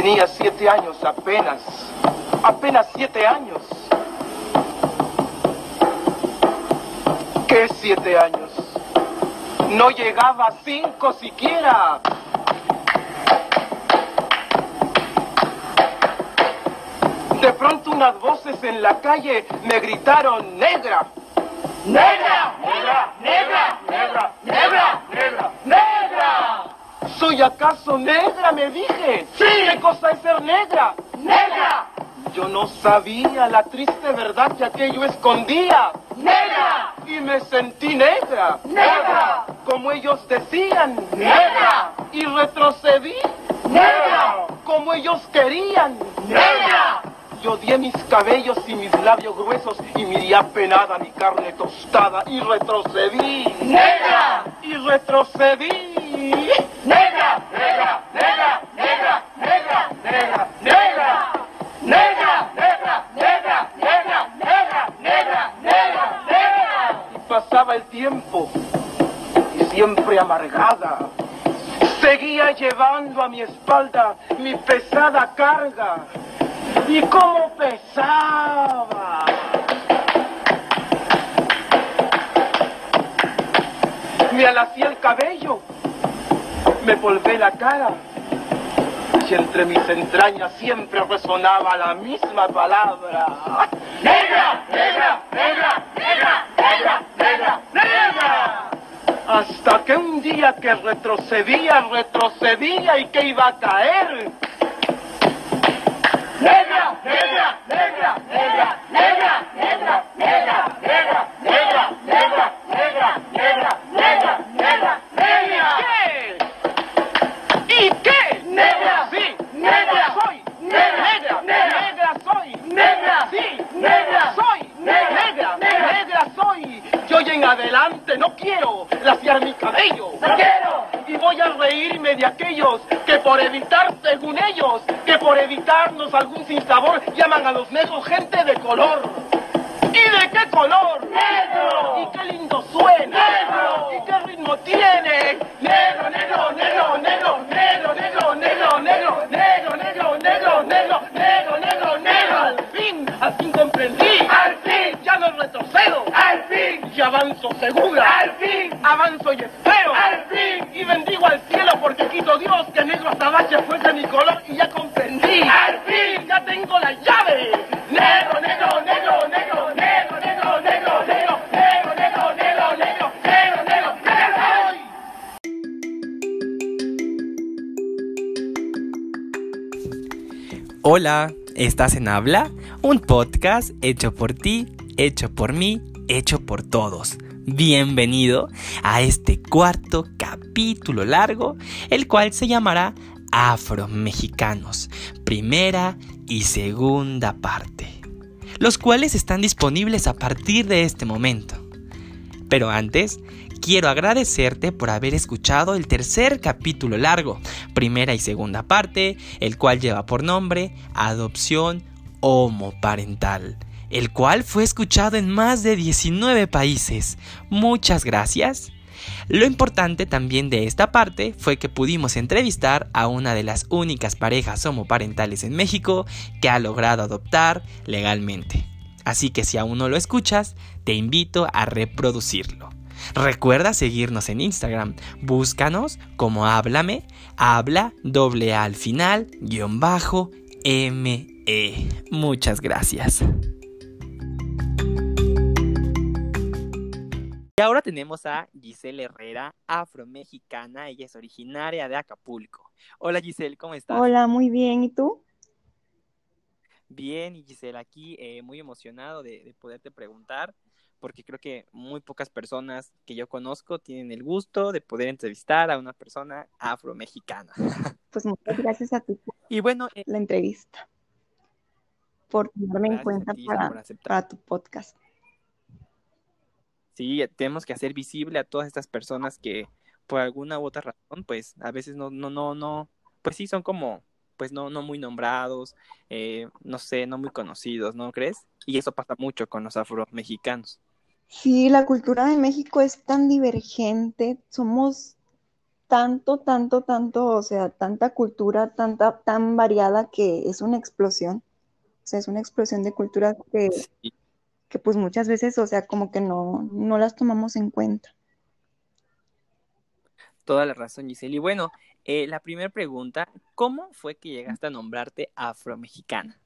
Tenía siete años apenas, apenas siete años. ¿Qué siete años? No llegaba a cinco siquiera. De pronto unas voces en la calle me gritaron negra. ¡Negra! ¡Negra! ¡Negra! ¡Negra! ¡Negra! ¡Negra! ¡Negra! ¿Soy acaso negra? Me dije. ¡Sí! ¿Qué cosa es ser negra? ¡Negra! Yo no sabía la triste verdad que aquello escondía. ¡Negra! Y me sentí negra. ¡Negra! Como ellos decían. ¡Negra! Y retrocedí. ¡Negra! Como ellos querían. ¡Negra! Y odié mis cabellos y mis labios gruesos y miré apenada mi carne tostada y retrocedí. ¡Negra! Y retrocedí. Negra, negra, negra, negra, negra, negra, negra, negra, negra, negra, negra, negra, negra, negra. pasaba el tiempo y siempre amargada seguía llevando a mi espalda mi pesada carga y cómo pesaba. Me alacía el cabello me polvé la cara y entre mis entrañas siempre resonaba la misma palabra. ¡Negra! ¡Negra! ¡Negra! ¡Negra! ¡Negra! ¡Negra! ¡Negra! Hasta que un día que retrocedía, retrocedía y que iba a caer. ¡Negra! ¡Negra! ¡Negra! ¡Negra! ¡Negra! ¡Negra! ¿Estás en Habla? Un podcast hecho por ti, hecho por mí, hecho por todos. Bienvenido a este cuarto capítulo largo, el cual se llamará Afromexicanos, primera y segunda parte, los cuales están disponibles a partir de este momento. Pero antes, quiero agradecerte por haber escuchado el tercer capítulo largo, primera y segunda parte, el cual lleva por nombre Adopción Homoparental, el cual fue escuchado en más de 19 países. Muchas gracias. Lo importante también de esta parte fue que pudimos entrevistar a una de las únicas parejas homoparentales en México que ha logrado adoptar legalmente. Así que si aún no lo escuchas, te invito a reproducirlo. Recuerda seguirnos en Instagram. Búscanos como háblame, habla doble A al final, guion bajo, ME. Muchas gracias. Y ahora tenemos a Giselle Herrera, afromexicana. Ella es originaria de Acapulco. Hola Giselle, ¿cómo estás? Hola, muy bien. ¿Y tú? Bien, y Giselle, aquí eh, muy emocionado de, de, poderte preguntar, porque creo que muy pocas personas que yo conozco tienen el gusto de poder entrevistar a una persona afromexicana. Pues muchas gracias a ti por y bueno, eh, la entrevista, por tomarme en cuenta ti, para, para tu podcast. Sí, tenemos que hacer visible a todas estas personas que por alguna u otra razón, pues a veces no, no, no, no, pues sí son como pues no, no muy nombrados, eh, no sé, no muy conocidos, ¿no crees? Y eso pasa mucho con los afromexicanos. Sí, la cultura de México es tan divergente, somos tanto, tanto, tanto, o sea, tanta cultura, tanta, tan variada que es una explosión. O sea, es una explosión de culturas que, Sí, que pues muchas veces, o sea, como que no, no las tomamos en cuenta. toda la razón, Giselle. Y bueno, eh, la primera pregunta, ¿cómo fue que llegaste a nombrarte afromexicana?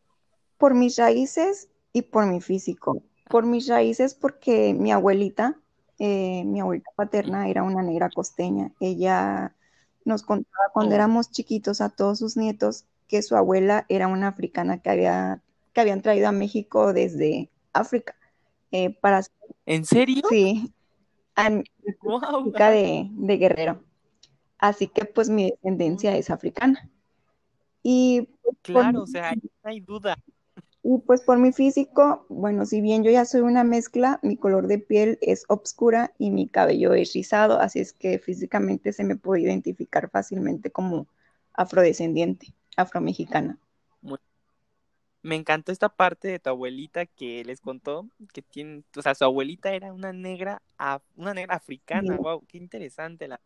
Por mis raíces y por mi físico. Por mis raíces porque mi abuelita, eh, mi abuelita paterna era una negra costeña. Ella nos contaba cuando Oh, éramos chiquitos a todos sus nietos que su abuela era una africana que había, que habían traído a México desde África eh, para, ¿en serio? sí, ¡Wow! de, de Guerrero. Así que pues mi descendencia es africana. Y pues, por, Claro, o sea, no hay duda. Y pues por mi físico, bueno, si bien yo ya soy una mezcla, mi color de piel es oscura y mi cabello es rizado, así es que físicamente se me puede identificar fácilmente como afrodescendiente, afromexicana. Me encantó esta parte de tu abuelita que les contó que tiene, o sea, su abuelita era una negra, una negra africana. Sí, ¡Wow! ¡Qué interesante! La...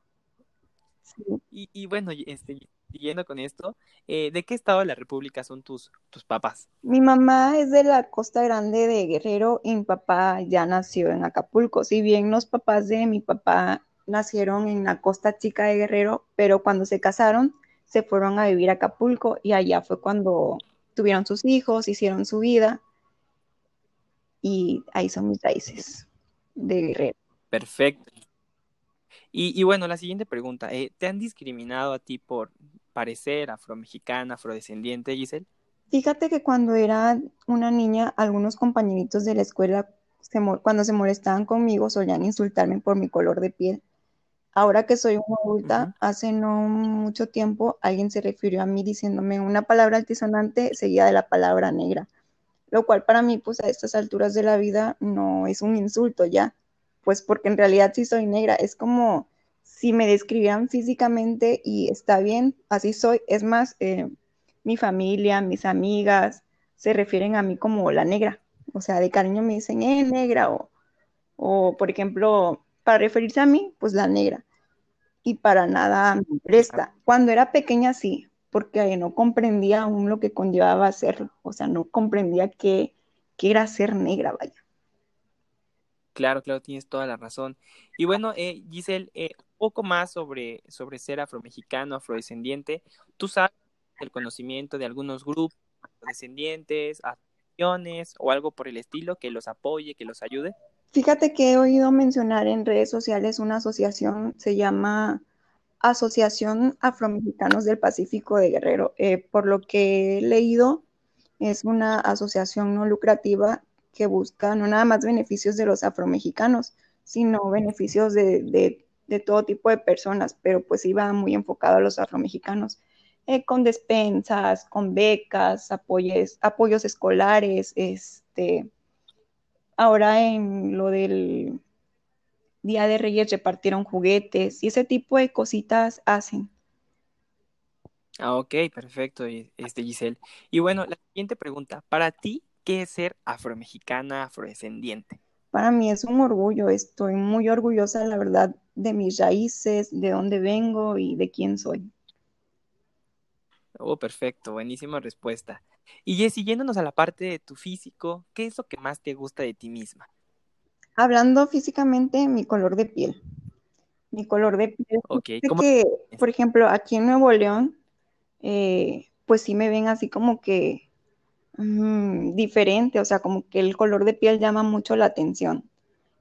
sí. Y, y bueno, este, siguiendo con esto, eh, ¿de qué estado de la República son tus, tus papás? Mi mamá es de la Costa Grande de Guerrero y mi papá ya nació en Acapulco. Si bien los papás de mi papá nacieron en la Costa Chica de Guerrero, pero cuando se casaron se fueron a vivir a Acapulco y allá fue cuando tuvieron sus hijos, hicieron su vida y ahí son mis raíces de Guerrero. Perfecto. Y, y bueno, la siguiente pregunta, eh, ¿te han discriminado a ti por parecer afromexicana, afrodescendiente, Giselle? Fíjate que cuando era una niña, algunos compañeritos de la escuela, se cuando se molestaban conmigo, solían insultarme por mi color de piel. Ahora que soy una adulta, hace no mucho tiempo alguien se refirió a mí diciéndome una palabra altisonante seguida de la palabra negra, lo cual para mí, pues a estas alturas de la vida no es un insulto ya, pues porque en realidad sí soy negra, es como si me describieran físicamente y está bien, así soy. Es más, eh, mi familia, mis amigas se refieren a mí como la negra, o sea, de cariño me dicen, eh, negra, o, o por ejemplo, para referirse a mí, pues la negra y para nada me molesta. Cuando era pequeña sí, porque no comprendía aún lo que conllevaba serlo, o sea, no comprendía qué, qué era ser negra, vaya. Claro, claro, tienes toda la razón. Y bueno, eh, Giselle, eh, poco más sobre, sobre ser afromexicano, afrodescendiente. ¿Tú sabes el conocimiento de algunos grupos afrodescendientes, asociaciones o algo por el estilo que los apoye, que los ayude? Fíjate que he oído mencionar en redes sociales una asociación, se llama Asociación Afromexicanos del Pacífico de Guerrero. Eh, por lo que he leído, es una asociación no lucrativa que busca no nada más beneficios de los afromexicanos, sino beneficios de, de, de todo tipo de personas, pero pues iba muy enfocado a los afromexicanos, eh, con despensas, con becas, apoyos, apoyos escolares, este, ahora en lo del Día de Reyes repartieron juguetes y ese tipo de cositas hacen. Ah, ok, perfecto, este Giselle. Y bueno, la siguiente pregunta, para ti, ¿qué es ser afromexicana, afrodescendiente? Para mí es un orgullo, estoy muy orgullosa, la verdad, de mis raíces, de dónde vengo y de quién soy. Oh, perfecto, buenísima respuesta. Y ya siguiéndonos a la parte de tu físico, ¿qué es lo que más te gusta de ti misma? Hablando físicamente, mi color de piel. Mi color de piel. Ok, Fíjate ¿cómo? que, por ejemplo, aquí en Nuevo León, eh, pues sí me ven así como que diferente, o sea, como que el color de piel llama mucho la atención.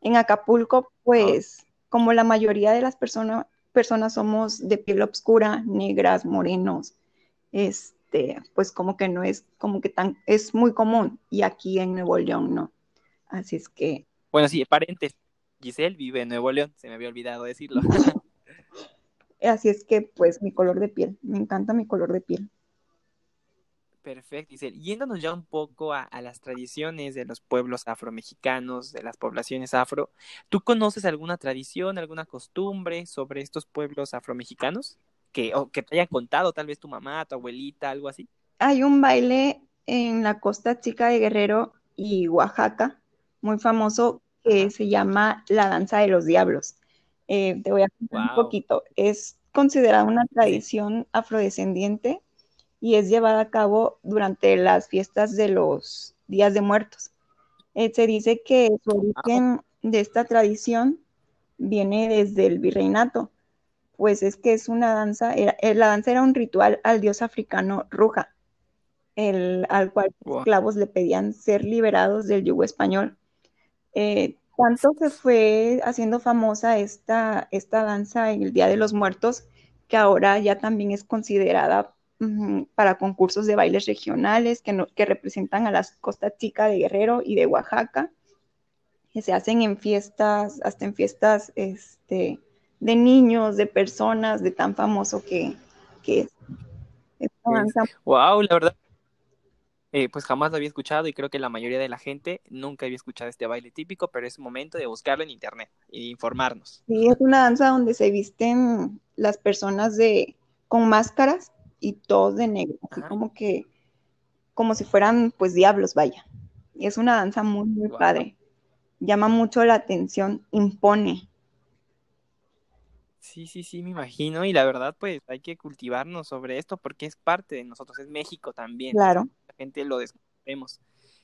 En Acapulco, pues, como la mayoría de las personas personas somos de piel oscura, negras, morenos, este, pues como que no es como que tan, es muy común y aquí en Nuevo León no. Así es que, Bueno, sí, paréntesis. Giselle vive en Nuevo León, se me había olvidado decirlo. así es que, pues, mi color de piel, me encanta mi color de piel. Perfecto, Giselle. Yéndonos ya un poco a, a las tradiciones de los pueblos afromexicanos, de las poblaciones afro, ¿tú conoces alguna tradición, alguna costumbre sobre estos pueblos afromexicanos? Que, o que te hayan contado tal vez tu mamá, tu abuelita, algo así. Hay un baile en la Costa Chica de Guerrero y Oaxaca, muy famoso, que se llama La Danza de los Diablos. Eh, te voy a contar un poquito. Es considerada una tradición afrodescendiente y es llevada a cabo durante las fiestas de los días de muertos. Eh, se dice que su origen de esta tradición viene desde el virreinato, pues es que es una danza, era, eh, la danza era un ritual al dios africano Ruja, el, al cual los esclavos le pedían ser liberados del yugo español. Eh, tanto se fue haciendo famosa esta, esta danza en el Día de los Muertos, que ahora ya también es considerada para concursos de bailes regionales que, que representan a las Costa Chica de Guerrero y de Oaxaca, que se hacen en fiestas, hasta en fiestas este, de niños, de personas, de tan famoso que, que es. Wow, la verdad eh, pues jamás lo había escuchado y creo que la mayoría de la gente nunca había escuchado este baile típico, pero es momento de buscarlo en internet e informarnos. Sí, es una danza donde se visten las personas de con máscaras y todos de negro, así como que como si fueran pues diablos, vaya. Y es una danza muy muy padre. Llama mucho la atención, impone. Sí, sí, sí, me imagino. Y la verdad, pues hay que cultivarnos sobre esto porque es parte de nosotros, es México también. Claro. La gente lo descubrimos.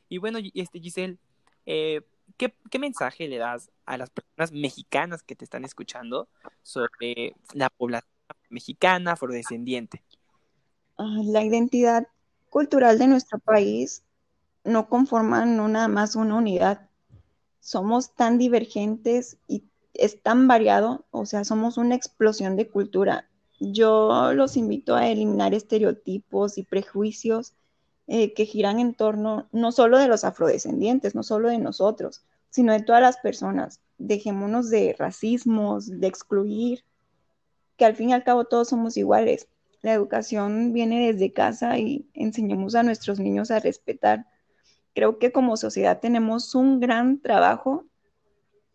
Y bueno, este Giselle, eh, ¿qué, ¿qué, mensaje le das a las personas mexicanas que te están escuchando sobre la población mexicana afrodescendiente? Ah, la identidad cultural de nuestro país no conforma no nada más una unidad. Somos tan divergentes y es tan variado, o sea, somos una explosión de cultura. Yo los invito a eliminar estereotipos y prejuicios eh, que giran en torno no solo de los afrodescendientes, no solo de nosotros, sino de todas las personas. Dejémonos de racismos, de excluir, que al fin y al cabo todos somos iguales. La educación viene desde casa y enseñemos a nuestros niños a respetar. Creo que como sociedad tenemos un gran trabajo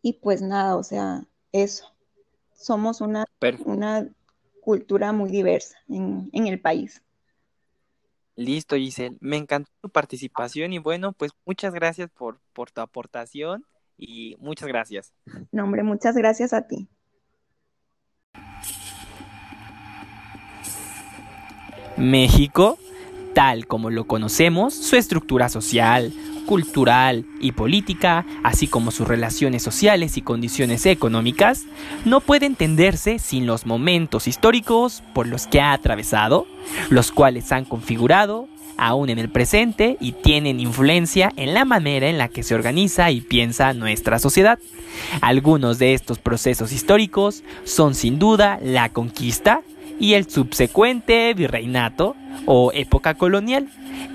y pues nada, o sea, eso. Somos una, una cultura muy diversa en, en el país. Listo, Giselle. Me encantó tu participación y bueno, pues muchas gracias por, por tu aportación y muchas gracias. No, hombre, muchas gracias a ti. México, tal como lo conocemos, su estructura social, cultural y política, así como sus relaciones sociales y condiciones económicas, no puede entenderse sin los momentos históricos por los que ha atravesado, los cuales han configurado aún en el presente y tienen influencia en la manera en la que se organiza y piensa nuestra sociedad. Algunos de estos procesos históricos son sin duda la conquista y el subsecuente virreinato o época colonial,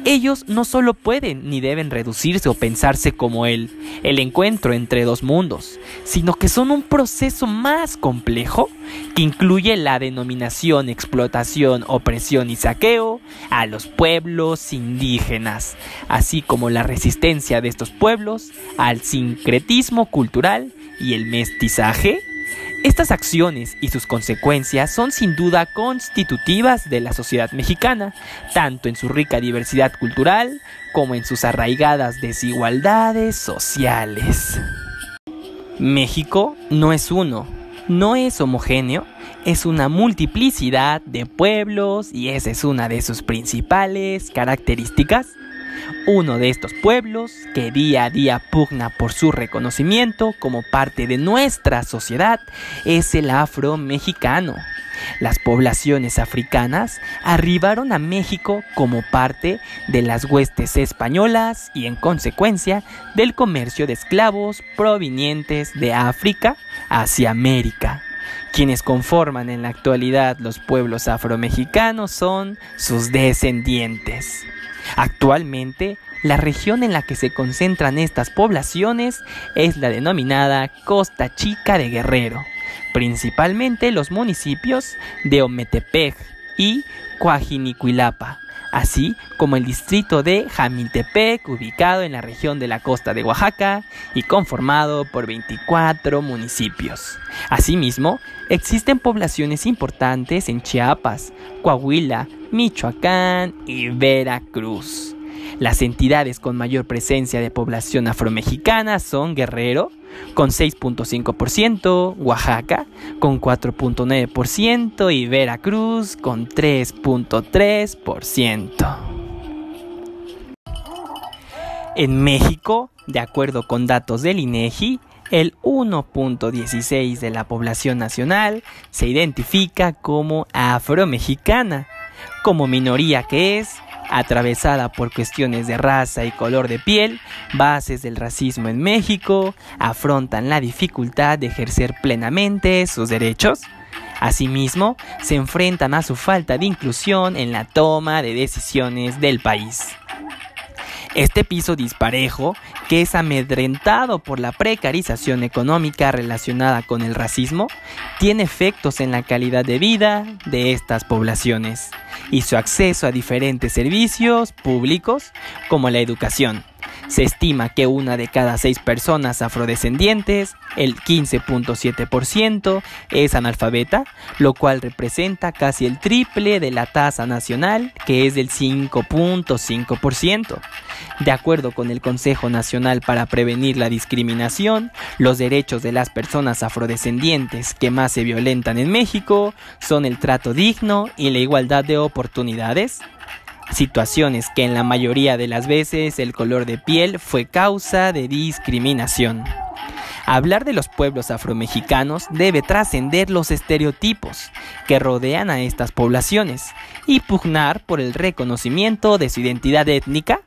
ellos no solo pueden ni deben reducirse o pensarse como el, el encuentro entre dos mundos, sino que son un proceso más complejo que incluye la denominación, explotación, opresión y saqueo a los pueblos indígenas, así como la resistencia de estos pueblos al sincretismo cultural y el mestizaje estas acciones y sus consecuencias son sin duda constitutivas de la sociedad mexicana, tanto en su rica diversidad cultural como en sus arraigadas desigualdades sociales. México no es uno, no es homogéneo, es una multiplicidad de pueblos y esa es una de sus principales características uno de estos pueblos que día a día pugna por su reconocimiento como parte de nuestra sociedad es el afro-mexicano. Las poblaciones africanas arribaron a México como parte de las huestes españolas y en consecuencia del comercio de esclavos provenientes de África hacia América. Quienes conforman en la actualidad los pueblos afromexicanos son sus descendientes. Actualmente, la región en la que se concentran estas poblaciones es la denominada Costa Chica de Guerrero, principalmente los municipios de Ometepec y Coajinicuilapa, así como el distrito de Jamiltepec, ubicado en la región de la costa de Oaxaca y conformado por 24 municipios. Asimismo, existen poblaciones importantes en Chiapas, Coahuila, Michoacán y Veracruz. Las entidades con mayor presencia de población afromexicana son Guerrero, con 6.5%, Oaxaca con 4.9% y Veracruz con 3.3%. En México, de acuerdo con datos del INEGI, el 1.16 de la población nacional se identifica como afromexicana, como minoría que es, atravesada por cuestiones de raza y color de piel, bases del racismo en México, afrontan la dificultad de ejercer plenamente sus derechos. Asimismo, se enfrentan a su falta de inclusión en la toma de decisiones del país. Este piso disparejo, que es amedrentado por la precarización económica relacionada con el racismo, tiene efectos en la calidad de vida de estas poblaciones y su acceso a diferentes servicios públicos como la educación. Se estima que una de cada seis personas afrodescendientes, el 15.7%, es analfabeta, lo cual representa casi el triple de la tasa nacional, que es del 5.5%. De acuerdo con el Consejo Nacional para Prevenir la Discriminación, los derechos de las personas afrodescendientes que más se violentan en México son el trato digno y la igualdad de oportunidades, situaciones que en la mayoría de las veces el color de piel fue causa de discriminación. Hablar de los pueblos afromexicanos debe trascender los estereotipos que rodean a estas poblaciones y pugnar por el reconocimiento de su identidad étnica,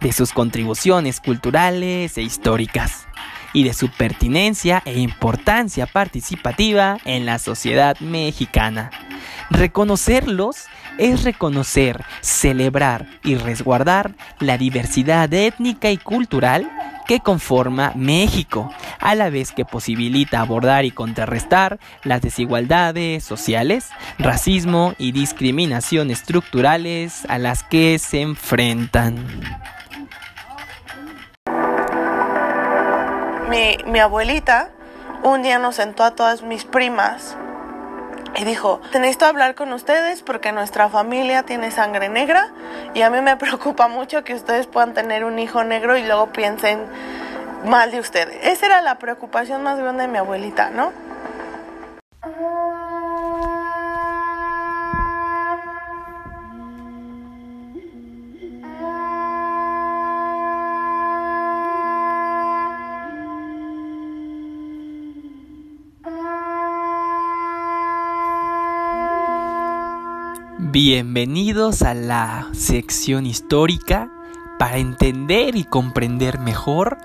de sus contribuciones culturales e históricas y de su pertinencia e importancia participativa en la sociedad mexicana. Reconocerlos es reconocer, celebrar y resguardar la diversidad étnica y cultural que conforma México, a la vez que posibilita abordar y contrarrestar las desigualdades sociales, racismo y discriminación estructurales a las que se enfrentan. Mi, mi abuelita un día nos sentó a todas mis primas y dijo, necesito hablar con ustedes porque nuestra familia tiene sangre negra y a mí me preocupa mucho que ustedes puedan tener un hijo negro y luego piensen mal de ustedes. Esa era la preocupación más grande de mi abuelita, ¿no? Bienvenidos a la sección histórica para entender y comprender mejor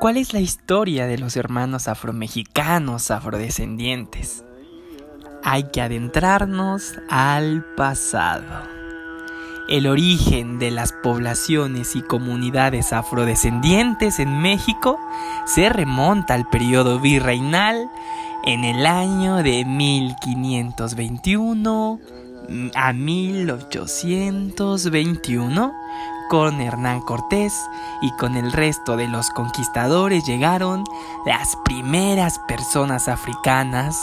cuál es la historia de los hermanos afromexicanos afrodescendientes. Hay que adentrarnos al pasado. El origen de las poblaciones y comunidades afrodescendientes en México se remonta al periodo virreinal en el año de 1521 a 1821 con Hernán Cortés y con el resto de los conquistadores llegaron las primeras personas africanas,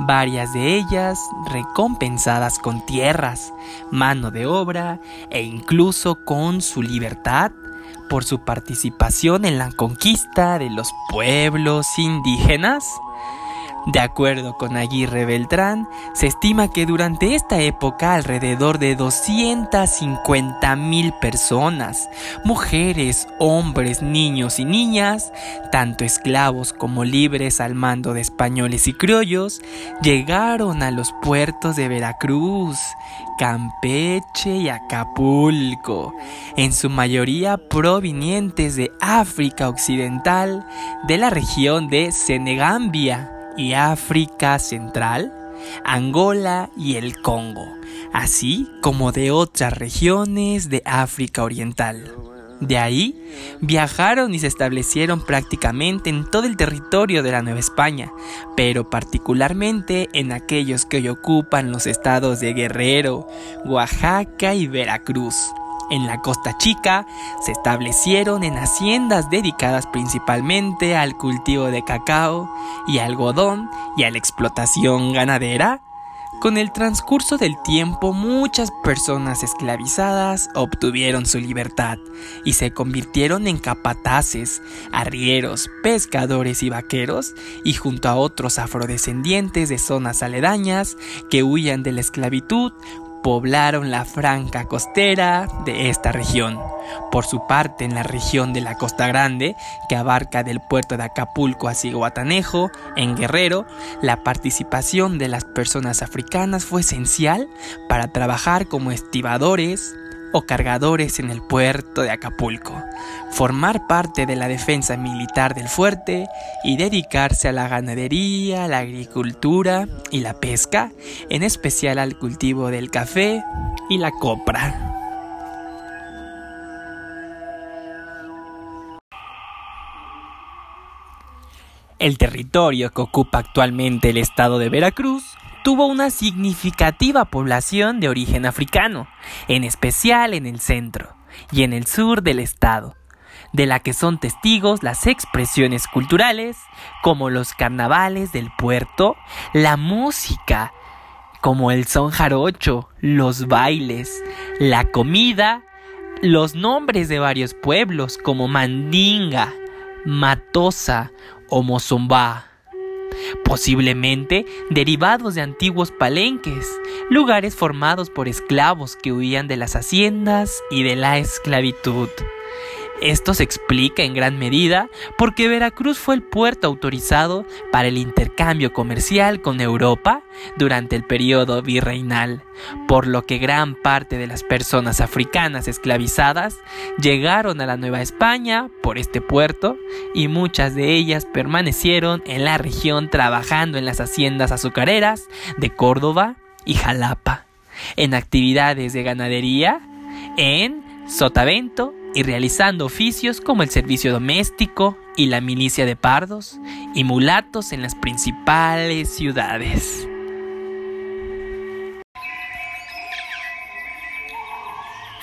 varias de ellas recompensadas con tierras, mano de obra e incluso con su libertad por su participación en la conquista de los pueblos indígenas. De acuerdo con Aguirre Beltrán, se estima que durante esta época alrededor de 250 mil personas, mujeres, hombres, niños y niñas, tanto esclavos como libres al mando de españoles y criollos, llegaron a los puertos de Veracruz, Campeche y Acapulco, en su mayoría provenientes de África Occidental, de la región de Senegambia y África Central, Angola y el Congo, así como de otras regiones de África Oriental. De ahí viajaron y se establecieron prácticamente en todo el territorio de la Nueva España, pero particularmente en aquellos que hoy ocupan los estados de Guerrero, Oaxaca y Veracruz. En la Costa Chica se establecieron en haciendas dedicadas principalmente al cultivo de cacao y algodón y a la explotación ganadera. Con el transcurso del tiempo, muchas personas esclavizadas obtuvieron su libertad y se convirtieron en capataces, arrieros, pescadores y vaqueros, y junto a otros afrodescendientes de zonas aledañas que huían de la esclavitud, poblaron la franca costera de esta región. Por su parte, en la región de la Costa Grande, que abarca del puerto de Acapulco a Ciguatanejo, en Guerrero, la participación de las personas africanas fue esencial para trabajar como estibadores, o cargadores en el puerto de Acapulco, formar parte de la defensa militar del fuerte y dedicarse a la ganadería, la agricultura y la pesca, en especial al cultivo del café y la copra. El territorio que ocupa actualmente el estado de Veracruz tuvo una significativa población de origen africano, en especial en el centro y en el sur del estado, de la que son testigos las expresiones culturales como los carnavales del puerto, la música como el son jarocho, los bailes, la comida, los nombres de varios pueblos como Mandinga, Matosa o Mozombá posiblemente derivados de antiguos palenques, lugares formados por esclavos que huían de las haciendas y de la esclavitud. Esto se explica en gran medida porque Veracruz fue el puerto autorizado para el intercambio comercial con Europa durante el periodo virreinal, por lo que gran parte de las personas africanas esclavizadas llegaron a la Nueva España por este puerto y muchas de ellas permanecieron en la región trabajando en las haciendas azucareras de Córdoba y Jalapa, en actividades de ganadería, en Sotavento y realizando oficios como el servicio doméstico y la milicia de pardos y mulatos en las principales ciudades.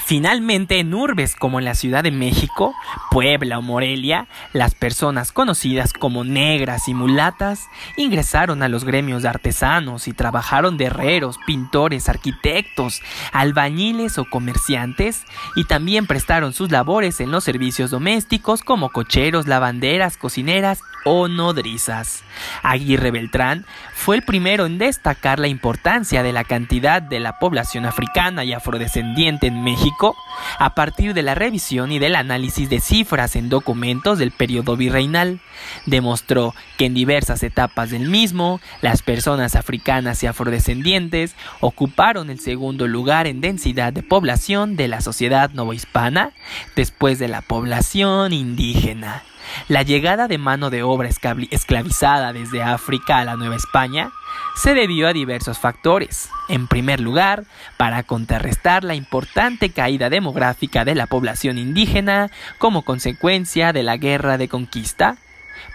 Finalmente, en urbes como en la Ciudad de México, Puebla o Morelia, las personas conocidas como negras y mulatas ingresaron a los gremios de artesanos y trabajaron de herreros, pintores, arquitectos, albañiles o comerciantes y también prestaron sus labores en los servicios domésticos como cocheros, lavanderas, cocineras o nodrizas. Aguirre Beltrán fue el primero en destacar la importancia de la cantidad de la población africana y afrodescendiente en México a partir de la revisión y del análisis de cifras en documentos del periodo virreinal. Demostró que en diversas etapas del mismo, las personas africanas y afrodescendientes ocuparon el segundo lugar en densidad de población de la sociedad novohispana después de la población indígena. La llegada de mano de obra esclavizada desde África a la Nueva España se debió a diversos factores. En primer lugar, para contrarrestar la importante caída demográfica de la población indígena como consecuencia de la guerra de conquista,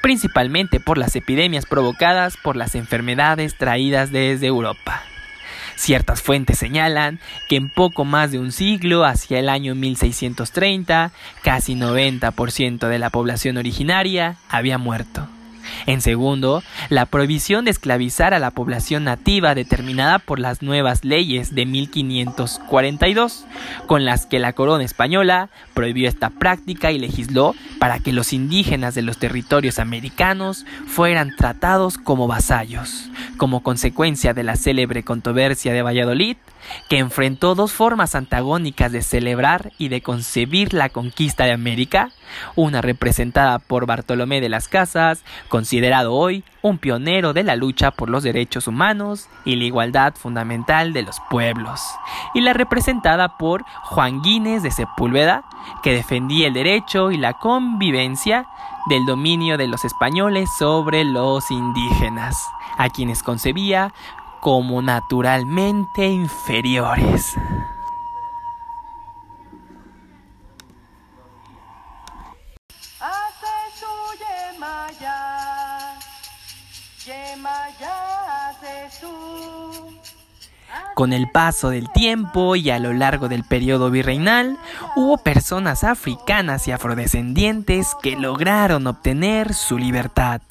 principalmente por las epidemias provocadas por las enfermedades traídas desde Europa. Ciertas fuentes señalan que en poco más de un siglo, hacia el año 1630, casi 90% de la población originaria había muerto. En segundo, la prohibición de esclavizar a la población nativa determinada por las nuevas leyes de 1542, con las que la corona española prohibió esta práctica y legisló para que los indígenas de los territorios americanos fueran tratados como vasallos. Como consecuencia de la célebre controversia de Valladolid, que enfrentó dos formas antagónicas de celebrar y de concebir la conquista de América, una representada por Bartolomé de las Casas, considerado hoy un pionero de la lucha por los derechos humanos y la igualdad fundamental de los pueblos, y la representada por Juan Guínez de Sepúlveda, que defendía el derecho y la convivencia del dominio de los españoles sobre los indígenas, a quienes concebía como naturalmente inferiores. Con el paso del tiempo y a lo largo del periodo virreinal, hubo personas africanas y afrodescendientes que lograron obtener su libertad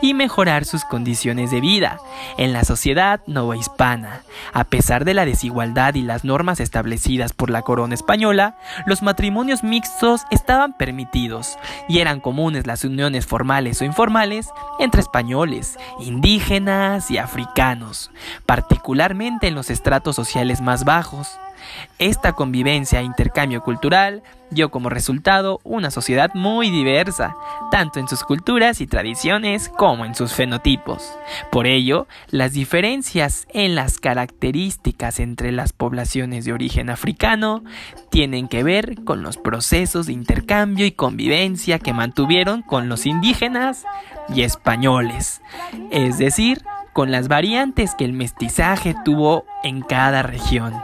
y mejorar sus condiciones de vida en la sociedad novohispana. A pesar de la desigualdad y las normas establecidas por la corona española, los matrimonios mixtos estaban permitidos y eran comunes las uniones formales o informales entre españoles, indígenas y africanos, particularmente en los estratos sociales más bajos. Esta convivencia e intercambio cultural dio como resultado una sociedad muy diversa, tanto en sus culturas y tradiciones como en sus fenotipos. Por ello, las diferencias en las características entre las poblaciones de origen africano tienen que ver con los procesos de intercambio y convivencia que mantuvieron con los indígenas y españoles, es decir, con las variantes que el mestizaje tuvo en cada región.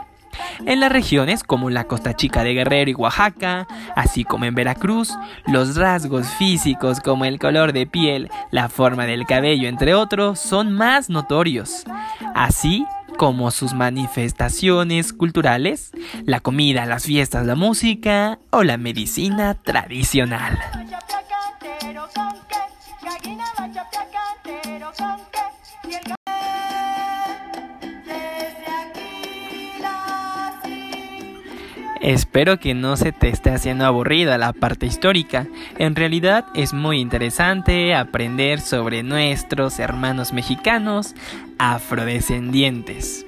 En las regiones como la Costa Chica de Guerrero y Oaxaca, así como en Veracruz, los rasgos físicos como el color de piel, la forma del cabello, entre otros, son más notorios. Así como sus manifestaciones culturales, la comida, las fiestas, la música o la medicina tradicional. Espero que no se te esté haciendo aburrida la parte histórica. En realidad es muy interesante aprender sobre nuestros hermanos mexicanos afrodescendientes.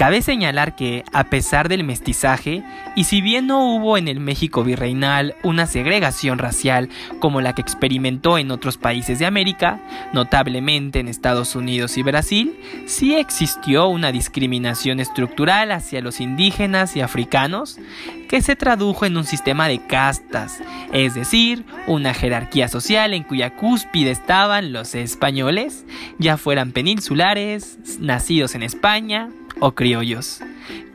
Cabe señalar que, a pesar del mestizaje, y si bien no hubo en el México virreinal una segregación racial como la que experimentó en otros países de América, notablemente en Estados Unidos y Brasil, sí existió una discriminación estructural hacia los indígenas y africanos que se tradujo en un sistema de castas, es decir, una jerarquía social en cuya cúspide estaban los españoles, ya fueran peninsulares, nacidos en España, o criollos,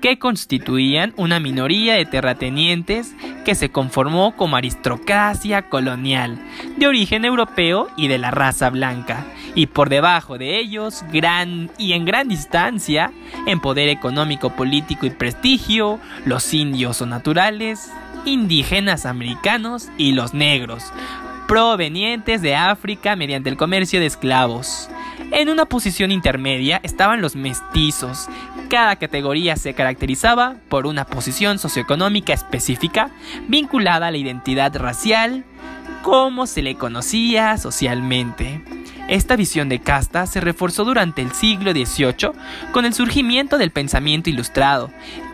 que constituían una minoría de terratenientes que se conformó como aristocracia colonial, de origen europeo y de la raza blanca, y por debajo de ellos, gran y en gran distancia, en poder económico, político y prestigio, los indios o naturales, indígenas americanos y los negros, provenientes de África mediante el comercio de esclavos. En una posición intermedia estaban los mestizos. Cada categoría se caracterizaba por una posición socioeconómica específica vinculada a la identidad racial, como se le conocía socialmente. Esta visión de casta se reforzó durante el siglo XVIII con el surgimiento del pensamiento ilustrado,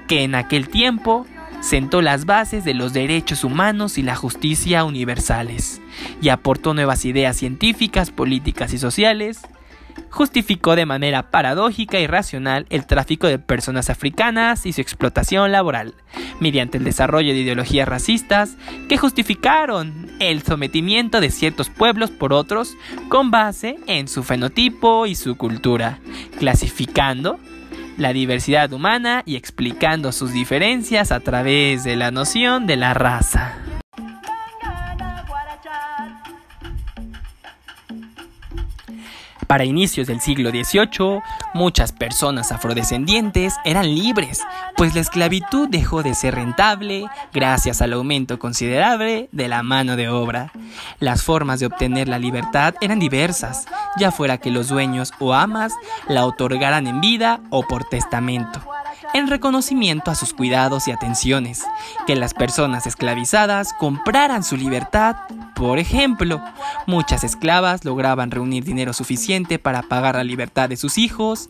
que en aquel tiempo sentó las bases de los derechos humanos y la justicia universales, y aportó nuevas ideas científicas, políticas y sociales, justificó de manera paradójica y racional el tráfico de personas africanas y su explotación laboral, mediante el desarrollo de ideologías racistas que justificaron el sometimiento de ciertos pueblos por otros con base en su fenotipo y su cultura, clasificando la diversidad humana y explicando sus diferencias a través de la noción de la raza. Para inicios del siglo XVIII, muchas personas afrodescendientes eran libres, pues la esclavitud dejó de ser rentable gracias al aumento considerable de la mano de obra. Las formas de obtener la libertad eran diversas, ya fuera que los dueños o amas la otorgaran en vida o por testamento en reconocimiento a sus cuidados y atenciones, que las personas esclavizadas compraran su libertad. Por ejemplo, muchas esclavas lograban reunir dinero suficiente para pagar la libertad de sus hijos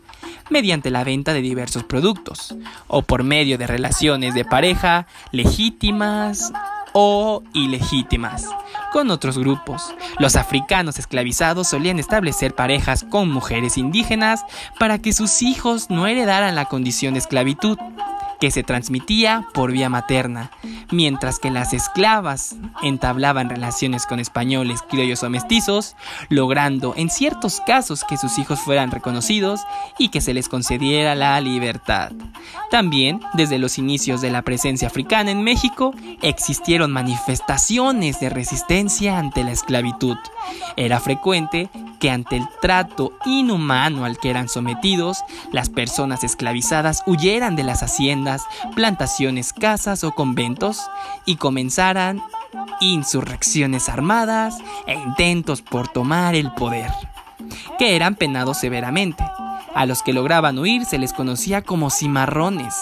mediante la venta de diversos productos, o por medio de relaciones de pareja legítimas o ilegítimas con otros grupos. Los africanos esclavizados solían establecer parejas con mujeres indígenas para que sus hijos no heredaran la condición de esclavitud que se transmitía por vía materna, mientras que las esclavas entablaban relaciones con españoles, criollos o mestizos, logrando en ciertos casos que sus hijos fueran reconocidos y que se les concediera la libertad. También, desde los inicios de la presencia africana en México, existieron manifestaciones de resistencia ante la esclavitud. Era frecuente que ante el trato inhumano al que eran sometidos, las personas esclavizadas huyeran de las haciendas, plantaciones, casas o conventos y comenzaran insurrecciones armadas e intentos por tomar el poder, que eran penados severamente. A los que lograban huir se les conocía como cimarrones,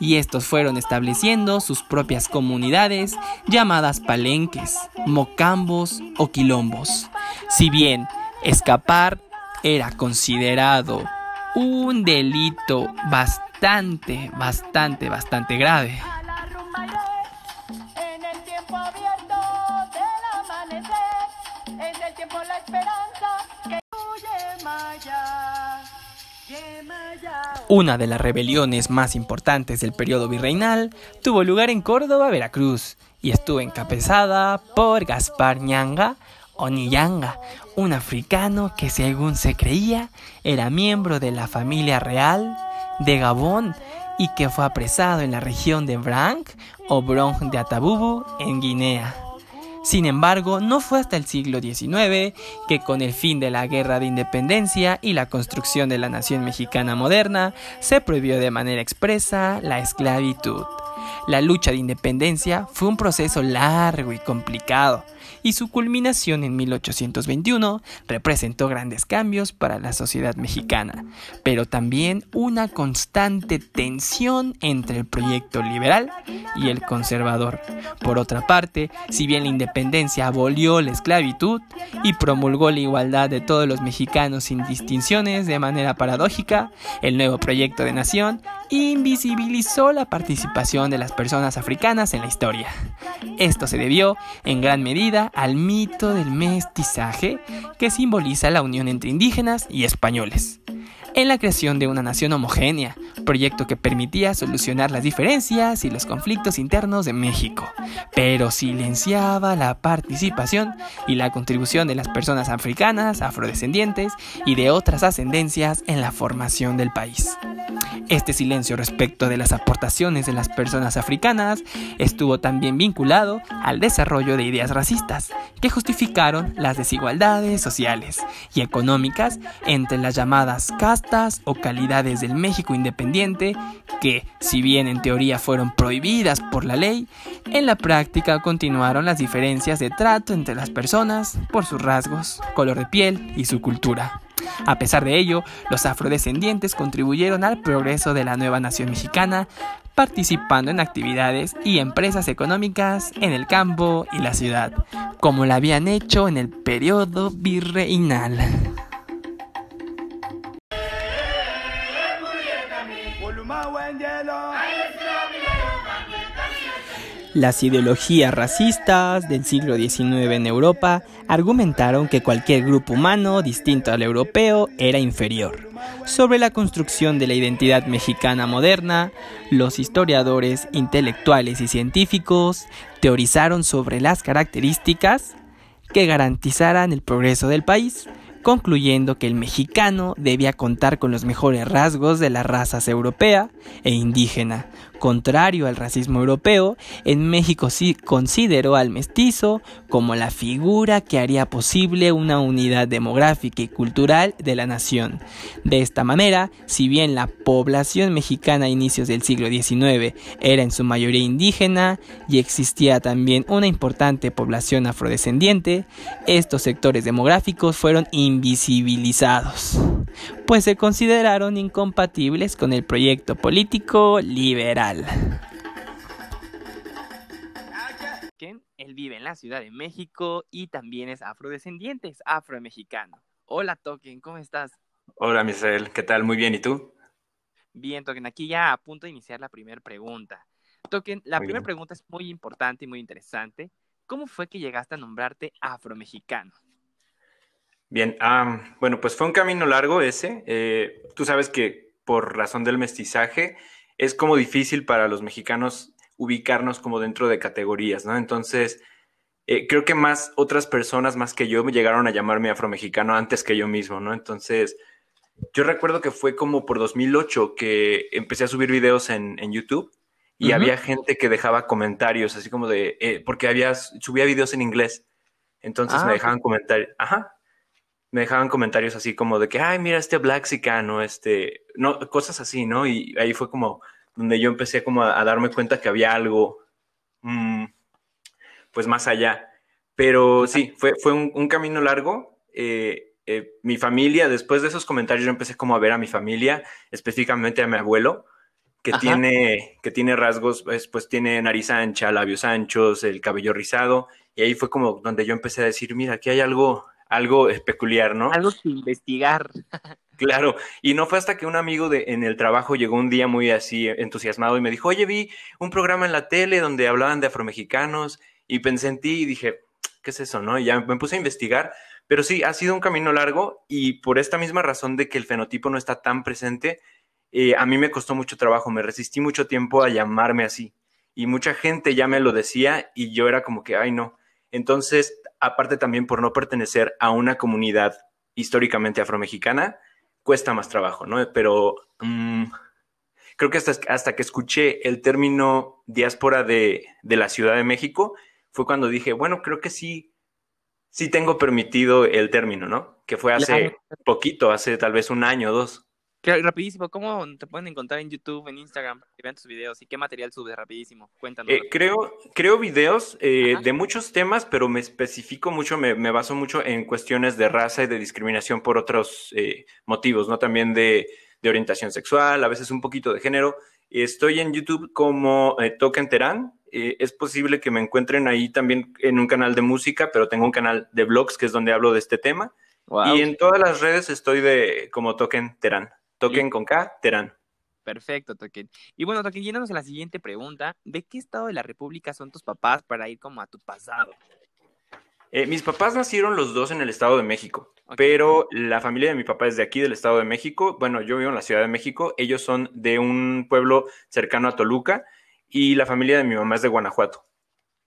y estos fueron estableciendo sus propias comunidades llamadas palenques, mocambos o quilombos. Si bien escapar era considerado un delito bastante, bastante, bastante grave. Maya, Yemaya. Una de las rebeliones más importantes del periodo virreinal tuvo lugar en Córdoba, Veracruz, y estuvo encabezada por Gaspar Ñanga o Niyanga, un africano que según se creía era miembro de la familia real de Gabón y que fue apresado en la región de Branc o Bronx de Atabubu en Guinea. Sin embargo, no fue hasta el siglo XIX que con el fin de la guerra de independencia y la construcción de la nación mexicana moderna, se prohibió de manera expresa la esclavitud. La lucha de independencia fue un proceso largo y complicado, y su culminación en 1821 representó grandes cambios para la sociedad mexicana, pero también una constante tensión entre el proyecto liberal y el conservador. Por otra parte, si bien la independencia abolió la esclavitud y promulgó la igualdad de todos los mexicanos sin distinciones de manera paradójica, el nuevo proyecto de nación invisibilizó la participación de las personas africanas en la historia. Esto se debió, en gran medida, al mito del mestizaje que simboliza la unión entre indígenas y españoles en la creación de una nación homogénea, proyecto que permitía solucionar las diferencias y los conflictos internos de México, pero silenciaba la participación y la contribución de las personas africanas, afrodescendientes y de otras ascendencias en la formación del país. Este silencio respecto de las aportaciones de las personas africanas estuvo también vinculado al desarrollo de ideas racistas que justificaron las desigualdades sociales y económicas entre las llamadas castas o calidades del México independiente que, si bien en teoría fueron prohibidas por la ley, en la práctica continuaron las diferencias de trato entre las personas por sus rasgos, color de piel y su cultura. A pesar de ello, los afrodescendientes contribuyeron al progreso de la nueva nación mexicana, participando en actividades y empresas económicas en el campo y la ciudad, como lo habían hecho en el periodo virreinal. Las ideologías racistas del siglo XIX en Europa argumentaron que cualquier grupo humano distinto al europeo era inferior. Sobre la construcción de la identidad mexicana moderna, los historiadores, intelectuales y científicos teorizaron sobre las características que garantizaran el progreso del país, concluyendo que el mexicano debía contar con los mejores rasgos de las razas europea e indígena. Contrario al racismo europeo, en México sí consideró al mestizo como la figura que haría posible una unidad demográfica y cultural de la nación. De esta manera, si bien la población mexicana a inicios del siglo XIX era en su mayoría indígena y existía también una importante población afrodescendiente, estos sectores demográficos fueron invisibilizados, pues se consideraron incompatibles con el proyecto político liberal. Él vive en la Ciudad de México y también es afrodescendiente, es afromexicano. Hola Token, ¿cómo estás? Hola, Misael, ¿qué tal? Muy bien, ¿y tú? Bien, Token, aquí ya a punto de iniciar la primera pregunta. Token, la primera pregunta es muy importante y muy interesante. ¿Cómo fue que llegaste a nombrarte afromexicano? Bien, am, bueno, pues fue un camino largo ese. Eh, tú sabes que por razón del mestizaje es como difícil para los mexicanos ubicarnos como dentro de categorías, ¿no? Entonces, eh, creo que más otras personas más que yo me llegaron a llamarme afromexicano antes que yo mismo, ¿no? Entonces, yo recuerdo que fue como por 2008 que empecé a subir videos en, en YouTube y había gente que dejaba comentarios, así como de, eh, porque había, subía videos en inglés, entonces Ah, me ok. dejaban comentarios, ajá, me dejaban comentarios así como de que, ay, mira este Blaxicano, este, no, cosas así, ¿no? Y ahí fue como donde yo empecé como a, a darme cuenta que había algo, mmm, pues más allá. Pero sí, fue, fue un, un camino largo. Eh, eh, mi familia, después de esos comentarios, yo empecé como a ver a mi familia, específicamente a mi abuelo, que, tiene, que tiene rasgos, pues, pues tiene nariz ancha, labios anchos, el cabello rizado. Y ahí fue como donde yo empecé a decir, mira, aquí hay algo, algo peculiar, ¿no? Algo que investigar. Claro, y no fue hasta que un amigo de, en el trabajo llegó un día muy así entusiasmado y me dijo, oye, vi un programa en la tele donde hablaban de afromexicanos y pensé en ti y dije, ¿qué es eso, no? Y ya me puse a investigar, pero sí, ha sido un camino largo y por esta misma razón de que el fenotipo no está tan presente, eh, a mí me costó mucho trabajo, me resistí mucho tiempo a llamarme así y mucha gente ya me lo decía y yo era como que, ay, no. Entonces, aparte también por no pertenecer a una comunidad históricamente afromexicana, cuesta más trabajo, ¿no? Pero mmm, creo que hasta, hasta, que escuché el término diáspora de, de, la Ciudad de México, fue cuando dije, bueno, creo que sí, sí tengo permitido el término, ¿no? Que fue hace claro. poquito, hace tal vez un año o dos. Rapidísimo, ¿cómo te pueden encontrar en YouTube, en Instagram, para que vean tus videos y qué material subes rapidísimo? Cuéntanos. Eh, creo, creo videos eh, de muchos temas, pero me especifico mucho, me, me, baso mucho en cuestiones de raza y de discriminación por otros eh, motivos, ¿no? También de, de, orientación sexual, a veces un poquito de género. Estoy en YouTube como Token Terán. es posible que me encuentren ahí también en un canal de música, pero tengo un canal de blogs que es donde hablo de este tema. Wow. Y en todas las redes estoy de como Token Terán. Token con K, Terán. Perfecto, Token. Y bueno, Token, yéndonos a la siguiente pregunta, ¿de qué estado de la República son tus papás para ir como a tu pasado? Eh, mis papás nacieron los dos en el Estado de México, okay. pero la familia de mi papá es de aquí, del Estado de México. Bueno, yo vivo en la Ciudad de México, ellos son de un pueblo cercano a Toluca y la familia de mi mamá es de Guanajuato.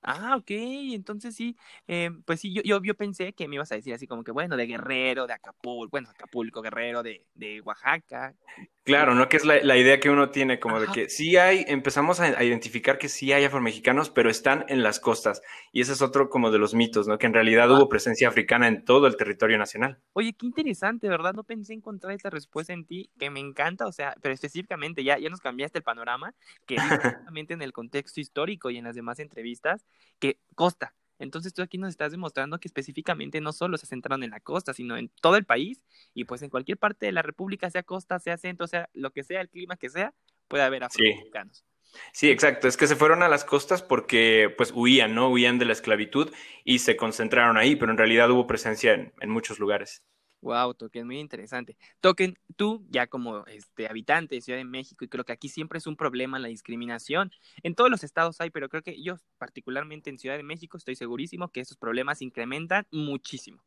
Ah, ok, entonces sí, eh, pues sí, yo, yo, yo, pensé que me ibas a decir así como que, bueno, de Guerrero, de Acapulco, bueno, Acapulco, Guerrero, de, de Oaxaca. Claro, ¿no? Que es la, la idea que uno tiene, como Ajá. de que sí hay, empezamos a, a, identificar que sí hay afromexicanos, pero están en las costas. Y ese es otro como de los mitos, ¿no? Que en realidad ah. hubo presencia africana en todo el territorio nacional. Oye, qué interesante, ¿verdad? No pensé encontrar esta respuesta en ti, que me encanta, o sea, pero específicamente ya, ya nos cambiaste el panorama, que justamente en el contexto histórico y en las demás entrevistas, que costa. Entonces tú aquí nos estás demostrando que específicamente no solo se centraron en la costa, sino en todo el país y pues en cualquier parte de la República, sea costa, sea centro, sea lo que sea, el clima que sea, puede haber afroamericanos. Sí. sí. exacto. Es que se fueron a las costas porque pues huían, ¿no? Huían de la esclavitud y se concentraron ahí, pero en realidad hubo presencia en, en muchos lugares. Wow, Token, muy interesante. Token, tú ya como este habitante de Ciudad de México, y creo que aquí siempre es un problema la discriminación. En todos los estados hay, pero creo que yo, particularmente en Ciudad de México, estoy segurísimo que esos problemas incrementan muchísimo.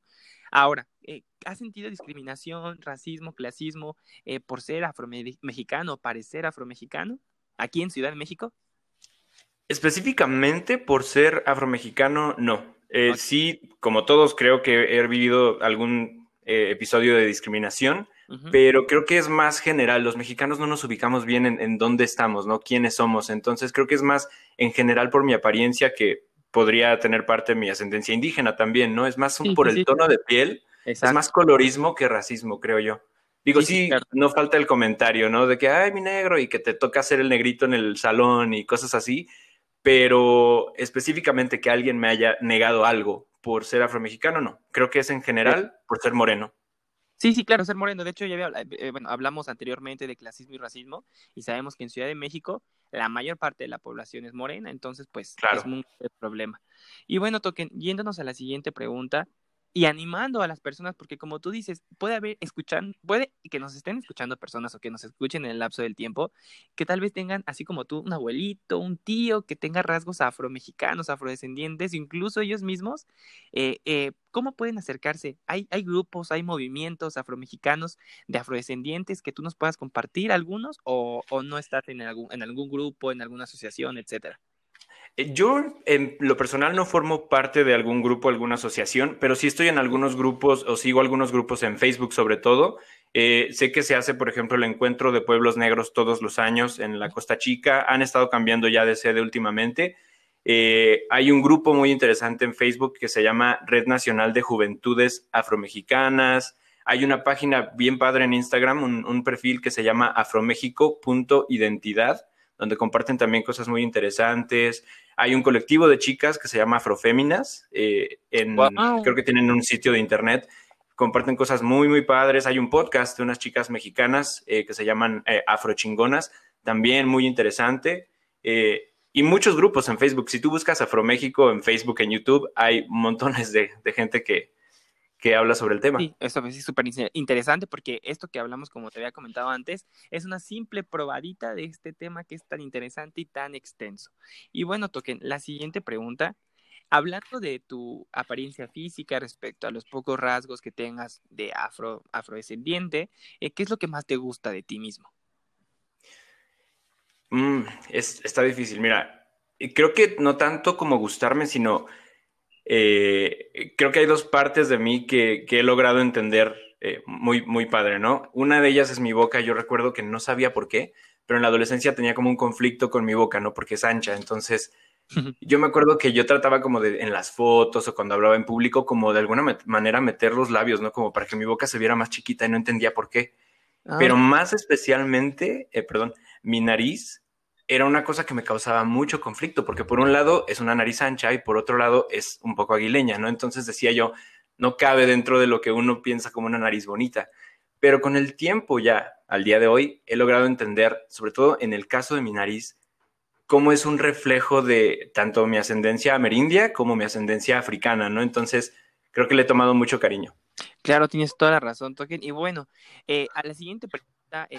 Ahora, eh, ¿has sentido discriminación, racismo, clasismo eh, por ser afromexicano, parecer afromexicano, aquí en Ciudad de México? Específicamente por ser afromexicano, no. Eh, okay. Sí, como todos, creo que he vivido algún eh, episodio de discriminación, uh -huh. pero creo que es más general. Los mexicanos no nos ubicamos bien en, en, dónde estamos, ¿no? ¿Quiénes somos? Entonces creo que es más en general por mi apariencia que podría tener parte de mi ascendencia indígena también, ¿no? Es más un, sí, por sí, el tono de piel, Exacto. es más colorismo que racismo, creo yo. Digo, sí, sí claro. no falta el comentario, ¿no? De que, ay, mi negro, y que te toca hacer el negrito en el salón y cosas así, pero específicamente que alguien me haya negado algo por ser afromexicano, no. Creo que es en general por ser moreno. Sí, sí, claro, ser moreno. De hecho, ya había, eh, bueno, hablamos anteriormente de clasismo y racismo y sabemos que en Ciudad de México la mayor parte de la población es morena, entonces pues claro. es un problema. Y bueno, Token, yéndonos a la siguiente pregunta, y animando a las personas, porque como tú dices, puede haber, escuchan, puede que nos estén escuchando personas o que nos escuchen en el lapso del tiempo, que tal vez tengan, así como tú, un abuelito, un tío, que tenga rasgos afromexicanos, afrodescendientes, incluso ellos mismos, eh, eh, ¿cómo pueden acercarse? ¿Hay, ¿Hay grupos, hay movimientos afromexicanos de afrodescendientes que tú nos puedas compartir algunos o, o no estás en algún, en algún grupo, en alguna asociación, etcétera? Yo, en lo personal, no formo parte de algún grupo, alguna asociación, pero sí estoy en algunos grupos o sigo algunos grupos en Facebook sobre todo. Eh, sé que se hace, por ejemplo, el encuentro de pueblos negros todos los años en la Costa Chica. Han estado cambiando ya de sede últimamente. Eh, hay un grupo muy interesante en Facebook que se llama Red Nacional de Juventudes Afromexicanas. Hay una página bien padre en Instagram, un, un perfil que se llama afromexico.identidad, donde comparten también cosas muy interesantes. Hay un colectivo de chicas que se llama Afroféminas. eh, en, Wow. Creo que tienen un sitio de internet. Comparten cosas muy, muy padres. Hay un podcast de unas chicas mexicanas eh, que se llaman eh, Afrochingonas, también muy interesante. Y muchos grupos en Facebook. Si tú buscas Afroméxico en Facebook, en YouTube, hay montones de, de gente que, que habla sobre el tema. Sí, eso es súper in- interesante porque esto que hablamos, como te había comentado antes, es una simple probadita de este tema que es tan interesante y tan extenso. Y bueno, Token, la siguiente pregunta, hablando de tu apariencia física respecto a los pocos rasgos que tengas de afro, afrodescendiente, eh, ¿qué es lo que más te gusta de ti mismo? Mm, es- está difícil. Mira, creo que no tanto como gustarme, sino eh, creo que hay dos partes de mí que, que he logrado entender eh, muy, muy padre, ¿no? Una de ellas es mi boca. Yo recuerdo que no sabía por qué, pero en la adolescencia tenía como un conflicto con mi boca, ¿no? Porque es ancha. Entonces, yo me acuerdo que yo trataba como de en las fotos o cuando hablaba en público, como de alguna met- manera meter los labios, ¿no? Como para que mi boca se viera más chiquita y no entendía por qué. Pero más especialmente, eh, perdón, mi nariz era una cosa que me causaba mucho conflicto, porque por un lado es una nariz ancha y por otro lado es un poco aguileña, ¿no? Entonces decía yo, no cabe dentro de lo que uno piensa como una nariz bonita. Pero con el tiempo ya, al día de hoy, he logrado entender, sobre todo en el caso de mi nariz, cómo es un reflejo de tanto mi ascendencia amerindia como mi ascendencia africana, ¿no? Entonces, creo que le he tomado mucho cariño. Claro, tienes toda la razón, Token. Y bueno, eh, a la siguiente pregunta, eh,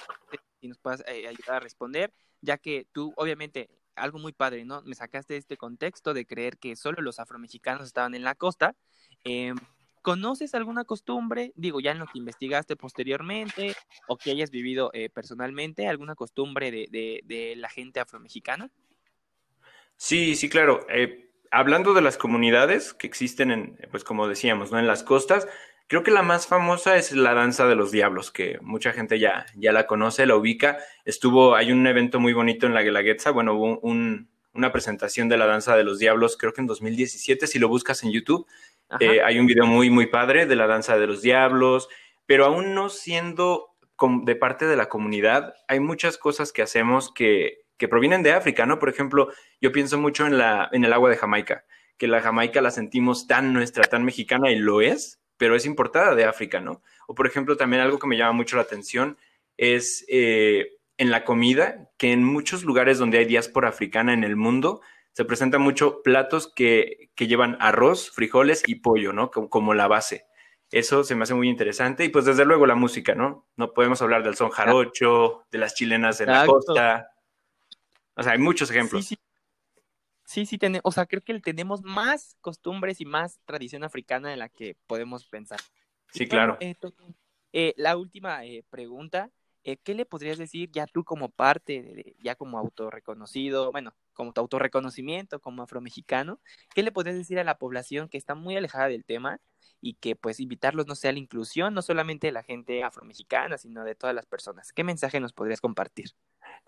si nos puedes eh, ayudar a responder, ya que tú, obviamente, algo muy padre, ¿no? Me sacaste de este contexto de creer que solo los afromexicanos estaban en la costa. Eh, ¿Conoces alguna costumbre, digo, ya en lo que investigaste posteriormente o que hayas vivido eh, personalmente, alguna costumbre de, de, de la gente afromexicana? Sí, sí, claro. Eh, hablando de las comunidades que existen en, pues como decíamos, ¿no? En las costas, creo que la más famosa es la danza de los diablos, que mucha gente ya, ya la conoce, la ubica. Estuvo, hay un evento muy bonito en la Guelaguetza, bueno, hubo un, una presentación de la danza de los diablos, creo que en 2017, si lo buscas en YouTube, eh, hay un video muy, muy padre de la danza de los diablos, pero aún no siendo de parte de la comunidad, hay muchas cosas que hacemos que, que provienen de África, ¿no? Por ejemplo, yo pienso mucho en, la, en el agua de Jamaica, que la Jamaica la sentimos tan nuestra, tan mexicana, y lo es, pero es importada de África, ¿no? O por ejemplo, también algo que me llama mucho la atención es eh, en la comida, que en muchos lugares donde hay diáspora africana en el mundo, se presentan mucho platos que, que llevan arroz, frijoles y pollo, ¿no? Como, como, la base. Eso se me hace muy interesante. Y pues desde luego la música, ¿no? No podemos hablar del son jarocho, de las chilenas en la costa. O sea, hay muchos ejemplos. Sí, sí. Sí, sí, tenemos, o sea, creo que tenemos más costumbres y más tradición africana de la que podemos pensar. Sí, claro. eh, eh, la última eh, pregunta, eh, ¿qué le podrías decir ya tú como parte, de- ya como autorreconocido, bueno, como tu autorreconocimiento como afromexicano, qué le podrías decir a la población que está muy alejada del tema y que pues invitarlos, no sé, a la inclusión, no solamente de la gente afromexicana, sino de todas las personas? ¿Qué mensaje nos podrías compartir?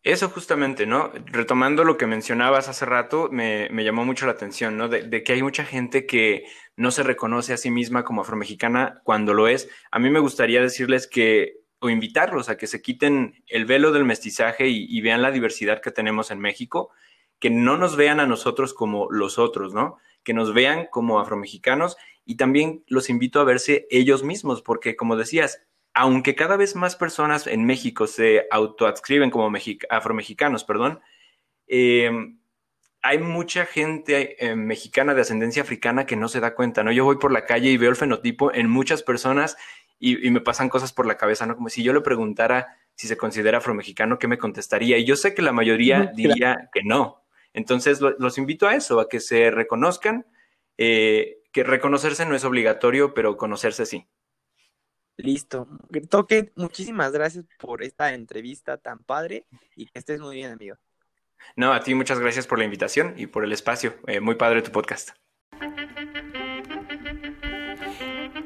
Eso justamente, ¿no? Retomando lo que mencionabas hace rato, me, me llamó mucho la atención, ¿no? De, que hay mucha gente que no se reconoce a sí misma como afromexicana cuando lo es. A mí me gustaría decirles que, o invitarlos a que se quiten el velo del mestizaje y, y vean la diversidad que tenemos en México, que no nos vean a nosotros como los otros, ¿no? Que nos vean como afromexicanos y también los invito a verse ellos mismos, porque como decías, aunque cada vez más personas en México se autoadscriben como mexic afromexicanos, perdón, eh, hay mucha gente eh, mexicana de ascendencia africana que no se da cuenta, ¿no? Yo voy por la calle y veo el fenotipo en muchas personas y, y, me pasan cosas por la cabeza, ¿no? Como si yo le preguntara si se considera afromexicano, ¿qué me contestaría? Y yo sé que la mayoría diría que no. Entonces lo, los invito a eso, a que se reconozcan, eh, que reconocerse no es obligatorio, pero conocerse sí. Listo. Toque, muchísimas gracias por esta entrevista tan padre y que estés muy bien, amigo. No, a ti muchas gracias por la invitación y por el espacio. Eh, muy padre tu podcast.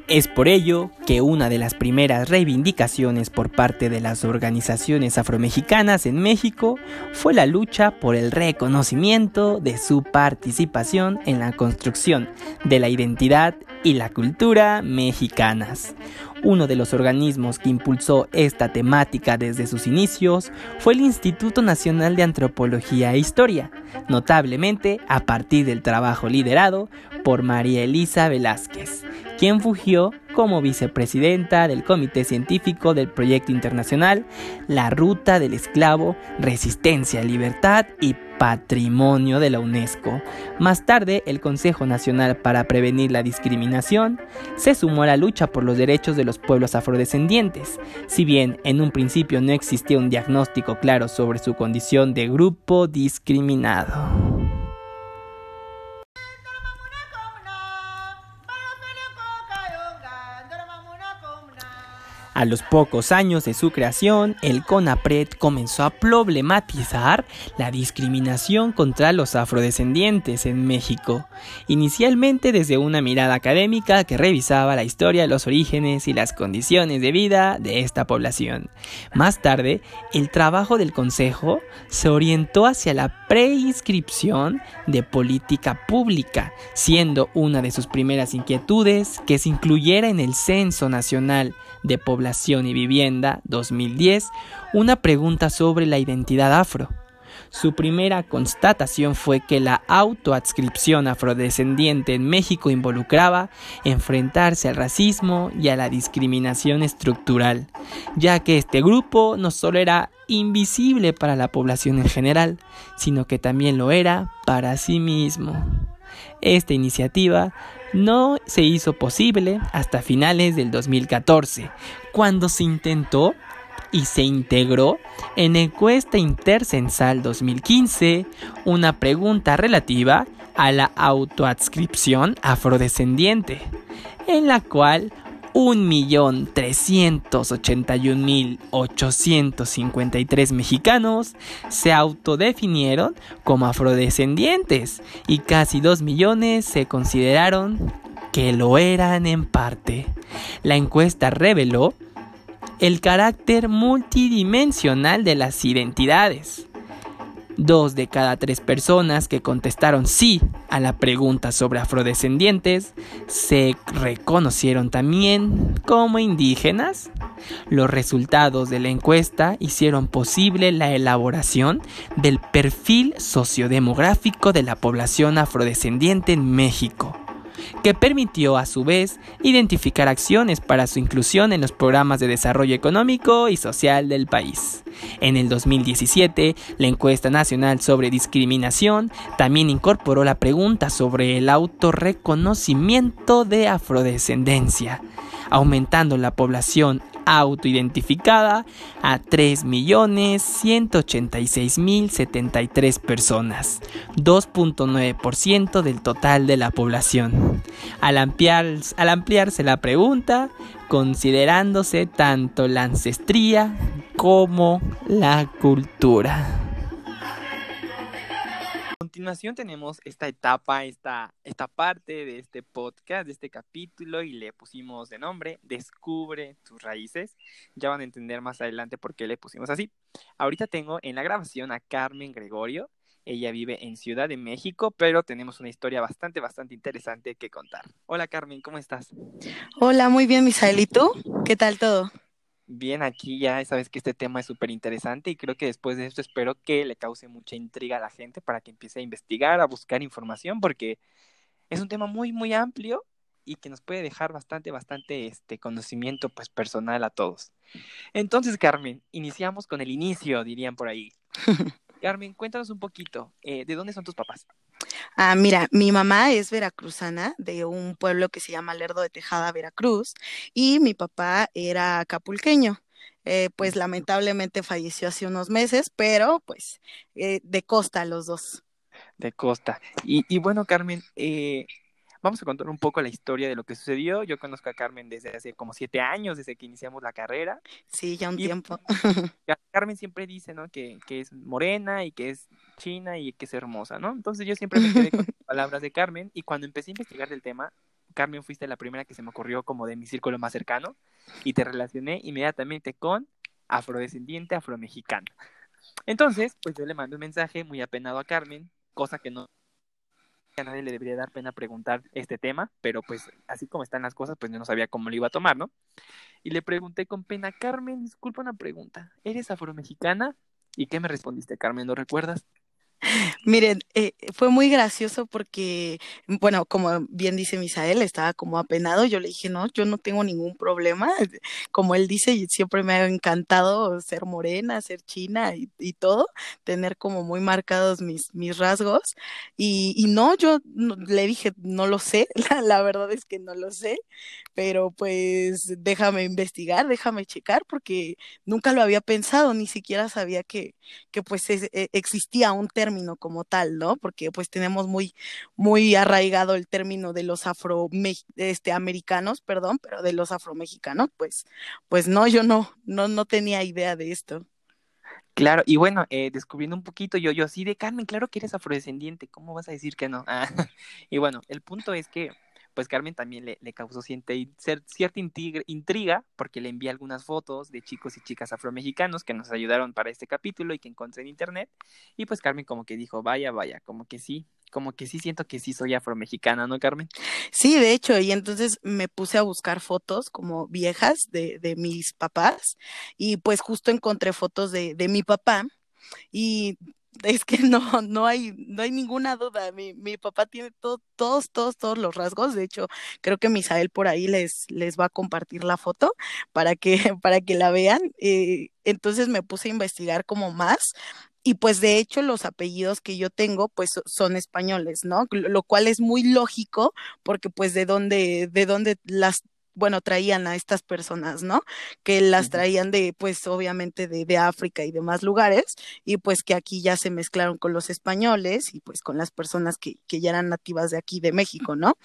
Es por ello que una de las primeras reivindicaciones por parte de las organizaciones afromexicanas en México fue la lucha por el reconocimiento de su participación en la construcción de la identidad y la cultura mexicanas. Uno de los organismos que impulsó esta temática desde sus inicios fue el Instituto Nacional de Antropología e Historia, notablemente a partir del trabajo liderado por María Elisa Velázquez, quien fugió como vicepresidenta del Comité Científico del Proyecto Internacional La Ruta del Esclavo, Resistencia, Libertad y Patrimonio de la UNESCO. Más tarde, el Consejo Nacional para Prevenir la Discriminación se sumó a la lucha por los derechos de los pueblos afrodescendientes, si bien en un principio no existía un diagnóstico claro sobre su condición de grupo discriminado. A los pocos años de su creación, el CONAPRED comenzó a problematizar la discriminación contra los afrodescendientes en México, inicialmente desde una mirada académica que revisaba la historia, los orígenes y las condiciones de vida de esta población. Más tarde, el trabajo del Consejo se orientó hacia la preinscripción de política pública, siendo una de sus primeras inquietudes que se incluyera en el Censo Nacional de Población y Vivienda 2010 una pregunta sobre la identidad afro. Su primera constatación fue que la autoadscripción afrodescendiente en México involucraba enfrentarse al racismo y a la discriminación estructural, ya que este grupo no solo era invisible para la población en general, sino que también lo era para sí mismo. Esta iniciativa no se hizo posible hasta finales del 2014, cuando se intentó y se integró en encuesta intercensal 2015 una pregunta relativa a la autoadscripción afrodescendiente, en la cual 1.381.853 mexicanos se autodefinieron como afrodescendientes y casi 2 millones se consideraron que lo eran en parte. La encuesta reveló el carácter multidimensional de las identidades Dos de cada tres personas que contestaron sí a la pregunta sobre afrodescendientes se reconocieron también como indígenas. Los resultados de la encuesta hicieron posible la elaboración del perfil sociodemográfico de la población afrodescendiente en México que permitió a su vez identificar acciones para su inclusión en los programas de desarrollo económico y social del país. En el 2017, la encuesta nacional sobre discriminación también incorporó la pregunta sobre el autorreconocimiento de afrodescendencia, aumentando la población autoidentificada a 3.186.073 personas, 2.9% del total de la población. Al, ampliar, al ampliarse la pregunta, considerándose tanto la ancestría como la cultura continuación tenemos esta etapa, esta, esta parte de este podcast, de este capítulo, y le pusimos de nombre Descubre tus raíces. Ya van a entender más adelante por qué le pusimos así. Ahorita tengo en la grabación a Carmen Gregorio. Ella vive en Ciudad de México, pero tenemos una historia bastante, bastante interesante que contar. Hola Carmen, ¿cómo estás? Hola, muy bien, Misael. ¿Y tú? ¿Qué tal todo? Bien aquí ya sabes que este tema es súper interesante y creo que después de esto espero que le cause mucha intriga a la gente para que empiece a investigar, a buscar información, porque es un tema muy, muy amplio y que nos puede dejar bastante, bastante este conocimiento pues personal a todos. Entonces, Carmen, iniciamos con el inicio, dirían por ahí. Carmen, cuéntanos un poquito, eh, ¿de dónde son tus papás? Ah, mira, mi mamá es veracruzana de un pueblo que se llama Lerdo de Tejada, Veracruz, y mi papá era acapulqueño. Eh, pues lamentablemente falleció hace unos meses, pero pues eh, de costa los dos. De costa. Y, y bueno, Carmen, eh, Vamos a contar un poco la historia de lo que sucedió. Yo conozco a Carmen desde hace como siete años, desde que iniciamos la carrera. Sí, ya un tiempo. Carmen siempre dice, ¿no? Que, que, es morena y que es china y que es hermosa, ¿no? Entonces yo siempre me quedé con las palabras de Carmen y cuando empecé a investigar del tema, Carmen, fuiste la primera que se me ocurrió como de mi círculo más cercano y te relacioné inmediatamente con afrodescendiente afromexicano. Entonces, pues yo le mandé un mensaje muy apenado a Carmen, cosa que no a nadie le debería dar pena preguntar este tema, pero pues así como están las cosas, pues yo no sabía cómo lo iba a tomar, ¿no? Y le pregunté con pena, Carmen, disculpa una pregunta, ¿eres afromexicana? ¿Y qué me respondiste, Carmen? ¿Lo recuerdas? Miren, eh, fue muy gracioso porque, bueno, como bien dice Misael, estaba como apenado. Yo le dije, no, yo no tengo ningún problema. Como él dice, siempre me ha encantado ser morena, ser china y, todo, tener como muy marcados mis, mis rasgos. Y, y no, yo le dije, no lo sé, la, la verdad es que no lo sé, pero pues déjame investigar, déjame checar, porque nunca lo había pensado, ni siquiera sabía que, que pues e, existía un término como tal, ¿no? Porque pues tenemos muy, muy arraigado el término de los afro este, americanos, perdón, pero de los afromexicanos, pues, pues no, yo no, no, no tenía idea de esto. Claro, y bueno, eh, descubriendo un poquito, yo, yo así de Carmen, claro que eres afrodescendiente, ¿cómo vas a decir que no? Ah, y bueno, el punto es que pues Carmen también le, causó cierta, cierta intriga porque le envié algunas fotos de chicos y chicas afromexicanos que nos ayudaron para este capítulo y que encontré en internet. Y pues Carmen como que dijo, vaya, vaya, como que sí, como que sí siento que sí soy afromexicana, ¿no, Carmen? Sí, de hecho, y entonces me puse a buscar fotos como viejas de, de mis papás y pues justo encontré fotos de, de mi papá y es que no, no hay, no hay ninguna duda. Mi, mi papá tiene todos, todos, todos los rasgos. De hecho, creo que Misael por ahí les, les va a compartir la foto para que, para que la vean. Eh, entonces me puse a investigar como más. Y pues de hecho los apellidos que yo tengo pues son españoles, ¿no? Lo cual es muy lógico porque pues de dónde, de dónde las bueno, traían a estas personas, ¿no? Que las traían de, pues, obviamente de, de, África y demás lugares, y pues que aquí ya se mezclaron con los españoles y pues con las personas que, que ya eran nativas de aquí, de México, ¿no?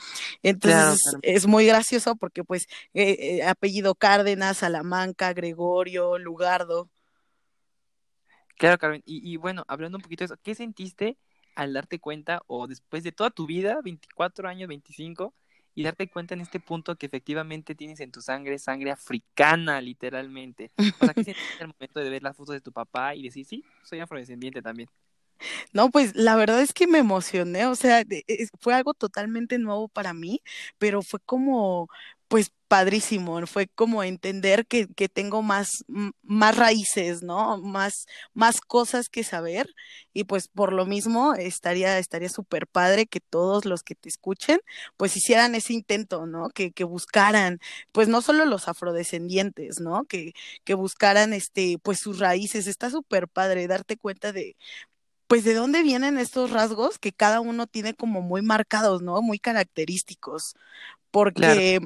Entonces es muy gracioso porque pues eh, eh, apellido Cárdenas, Salamanca, Gregorio, Lugardo. Claro, Carmen, y, y bueno, hablando un poquito de eso, ¿qué sentiste al darte cuenta o después de toda tu vida, 24 años, 25, y darte cuenta en este punto que efectivamente tienes en tu sangre sangre africana, literalmente. O sea, ¿qué sientes el momento de ver las fotos de tu papá y decir, sí, soy afrodescendiente también? No, pues la verdad es que me emocioné, o sea, fue algo totalmente nuevo para mí, pero fue como, padrísimo, fue como entender que, que tengo más, más raíces, ¿no? Más, más cosas que saber y pues por lo mismo estaría estaría súper padre que todos los que te escuchen pues hicieran ese intento, ¿no? Que, que buscaran pues no solo los afrodescendientes, ¿no? Que, que buscaran este pues sus raíces, está súper padre darte cuenta de pues de dónde vienen estos rasgos que cada uno tiene como muy marcados, ¿no? Muy característicos. Porque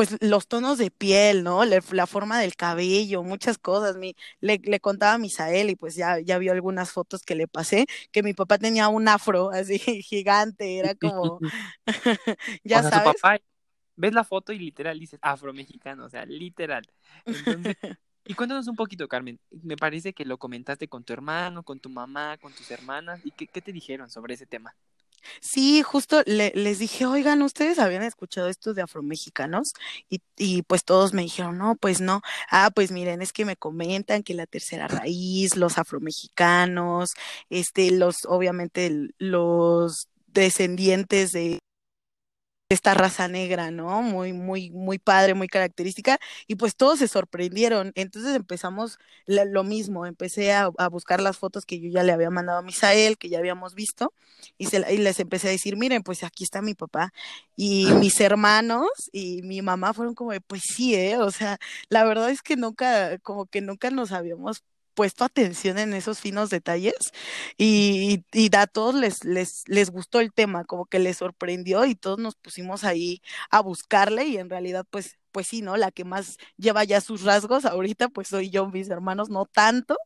pues los tonos de piel, ¿no? la forma del cabello, muchas cosas. Mi, le, le, contaba a Misael y pues ya, ya vio algunas fotos que le pasé, que mi papá tenía un afro así gigante, era como, ya o sea, sabes. papá, ves la foto y literal dices afro-mexicano, o sea, literal. Entonces, y cuéntanos un poquito, Carmen, me parece que lo comentaste con tu hermano, con tu mamá, con tus hermanas, ¿y qué, qué te dijeron sobre ese tema? Sí, justo le, les dije, oigan, ustedes habían escuchado esto de afromexicanos y, y pues todos me dijeron, no, pues no. Ah, pues miren, es que me comentan que la tercera raíz, los afromexicanos, este, los, obviamente los descendientes de esta raza negra, ¿no? Muy, muy, muy padre, muy característica, y pues todos se sorprendieron. Entonces empezamos lo mismo, empecé a, a, buscar las fotos que yo ya le había mandado a Misael, que ya habíamos visto, y, se, y les empecé a decir, miren, pues aquí está mi papá, y mis hermanos y mi mamá fueron como, pues sí, ¿eh? O sea, la verdad es que nunca, como que nunca nos habíamos puesto atención en esos finos detalles y, y, a todos les, les, les gustó el tema, como que les sorprendió y todos nos pusimos ahí a buscarle y en realidad pues pues sí, ¿no? La que más lleva ya sus rasgos ahorita, pues soy yo, mis hermanos, no tanto,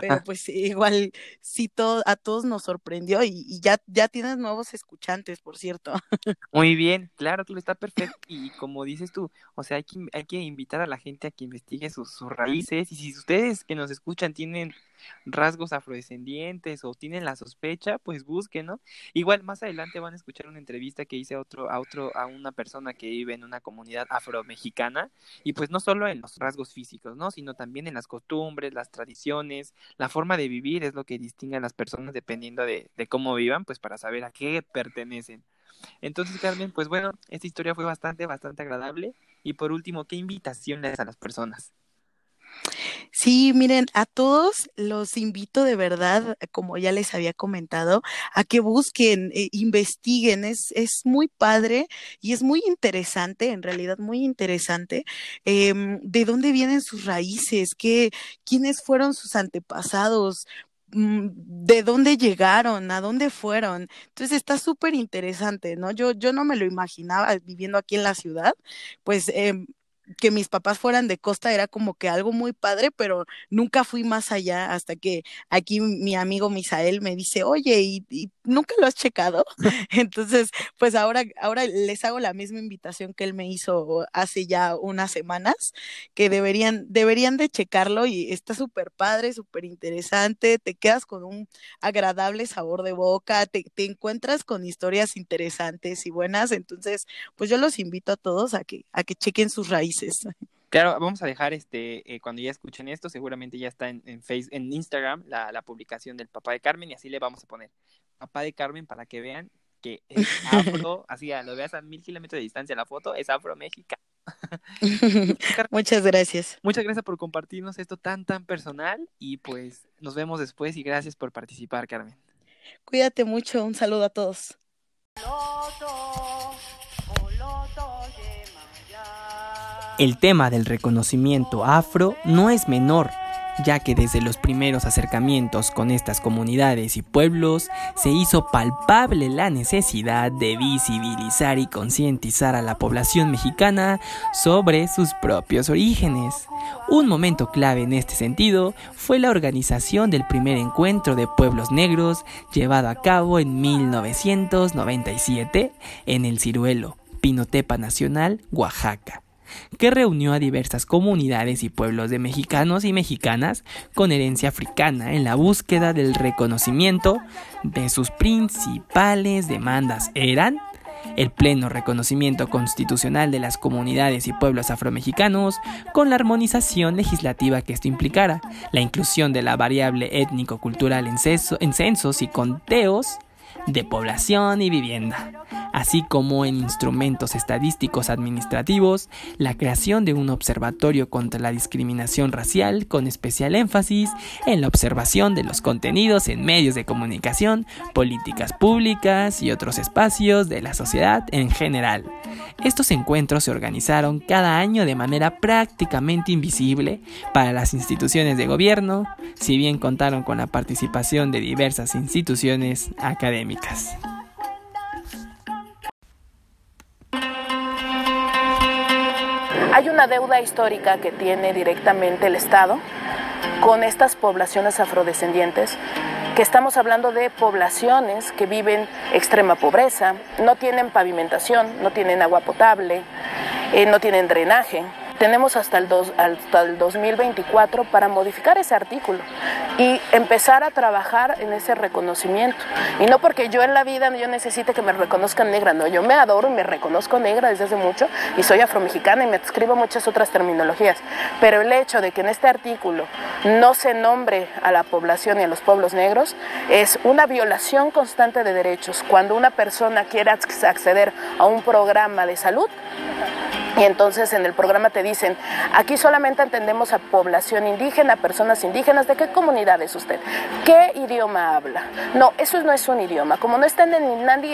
pero pues igual sí todo, a todos nos sorprendió y, y, ya, ya tienes nuevos escuchantes, por cierto. Muy bien, claro, tú está perfecto y como dices tú, o sea, hay que, hay que invitar a la gente a que investigue sus, sus raíces y si ustedes que nos escuchan tienen rasgos afrodescendientes o tienen la sospecha, pues busquen, ¿no? Igual más adelante van a escuchar una entrevista que hice a otro, a otro, a una persona que vive en una comunidad afromexicana, y pues no solo en los rasgos físicos, ¿no? Sino también en las costumbres, las tradiciones, la forma de vivir es lo que distingue a las personas dependiendo de, de cómo vivan, pues para saber a qué pertenecen. Entonces, Carmen, pues bueno, esta historia fue bastante, bastante agradable. Y por último, ¿qué invitación le das a las personas? Sí, miren, a todos los invito de verdad, como ya les había comentado, a que busquen, eh, investiguen. Es, es muy padre y es muy interesante, en realidad muy interesante, em, de dónde vienen sus raíces, qué, quiénes fueron sus antepasados, mm, de dónde llegaron, a dónde fueron. Entonces está súper interesante, ¿no? Yo, yo no me lo imaginaba viviendo aquí en la ciudad, pues eh, que mis papás fueran de costa era como que algo muy padre, pero nunca fui más allá hasta que aquí mi amigo Misael me dice, oye, ¿y, y nunca lo has checado? Entonces, pues ahora, ahora les hago la misma invitación que él me hizo hace ya unas semanas, que deberían, deberían de checarlo y está súper padre, súper interesante, te quedas con un agradable sabor de boca, te, te encuentras con historias interesantes y buenas, entonces, pues yo los invito a todos a que, a que chequen sus raíces. Claro, vamos a dejar este, eh, cuando ya escuchen esto, seguramente ya está en, en, face, en Instagram la, la, publicación del papá de Carmen y así le vamos a poner papá de Carmen para que vean que es afro, así ya lo veas a mil kilómetros de distancia la foto, es afro México. Muchas gracias. Muchas gracias por compartirnos esto tan, tan personal y pues nos vemos después y gracias por participar, Carmen. Cuídate mucho, un saludo a todos. El tema del reconocimiento afro no es menor, ya que desde los primeros acercamientos con estas comunidades y pueblos se hizo palpable la necesidad de visibilizar y concientizar a la población mexicana sobre sus propios orígenes. Un momento clave en este sentido fue la organización del primer encuentro de pueblos negros llevado a cabo en 1997 en el Ciruelo, Pinotepa Nacional, Oaxaca que reunió a diversas comunidades y pueblos de mexicanos y mexicanas con herencia africana en la búsqueda del reconocimiento de sus principales demandas. Eran el pleno reconocimiento constitucional de las comunidades y pueblos afromexicanos con la armonización legislativa que esto implicara, la inclusión de la variable étnico-cultural en, en censos y conteos, de población y vivienda, así como en instrumentos estadísticos administrativos, la creación de un observatorio contra la discriminación racial con especial énfasis en la observación de los contenidos en medios de comunicación, políticas públicas y otros espacios de la sociedad en general. Estos encuentros se organizaron cada año de manera prácticamente invisible para las instituciones de gobierno, si bien contaron con la participación de diversas instituciones académicas. Hay una deuda histórica que tiene directamente el Estado con estas poblaciones afrodescendientes, que estamos hablando de poblaciones que viven extrema pobreza, no tienen pavimentación, no tienen agua potable, eh, no tienen drenaje, tenemos hasta el, dos, hasta el 2024 para modificar ese artículo y empezar a trabajar en ese reconocimiento. Y no porque yo en la vida yo necesite que me reconozcan negra, no, yo me adoro y me reconozco negra desde hace mucho y soy afromexicana y me escribo muchas otras terminologías. Pero el hecho de que en este artículo no se nombre a la población y a los pueblos negros es una violación constante de derechos. Cuando una persona quiere acceder a un programa de salud, y entonces en el programa te dicen, aquí solamente entendemos a población indígena, personas indígenas, ¿de qué comunidad es usted? ¿Qué idioma habla? No, eso no es un idioma. Como no está en el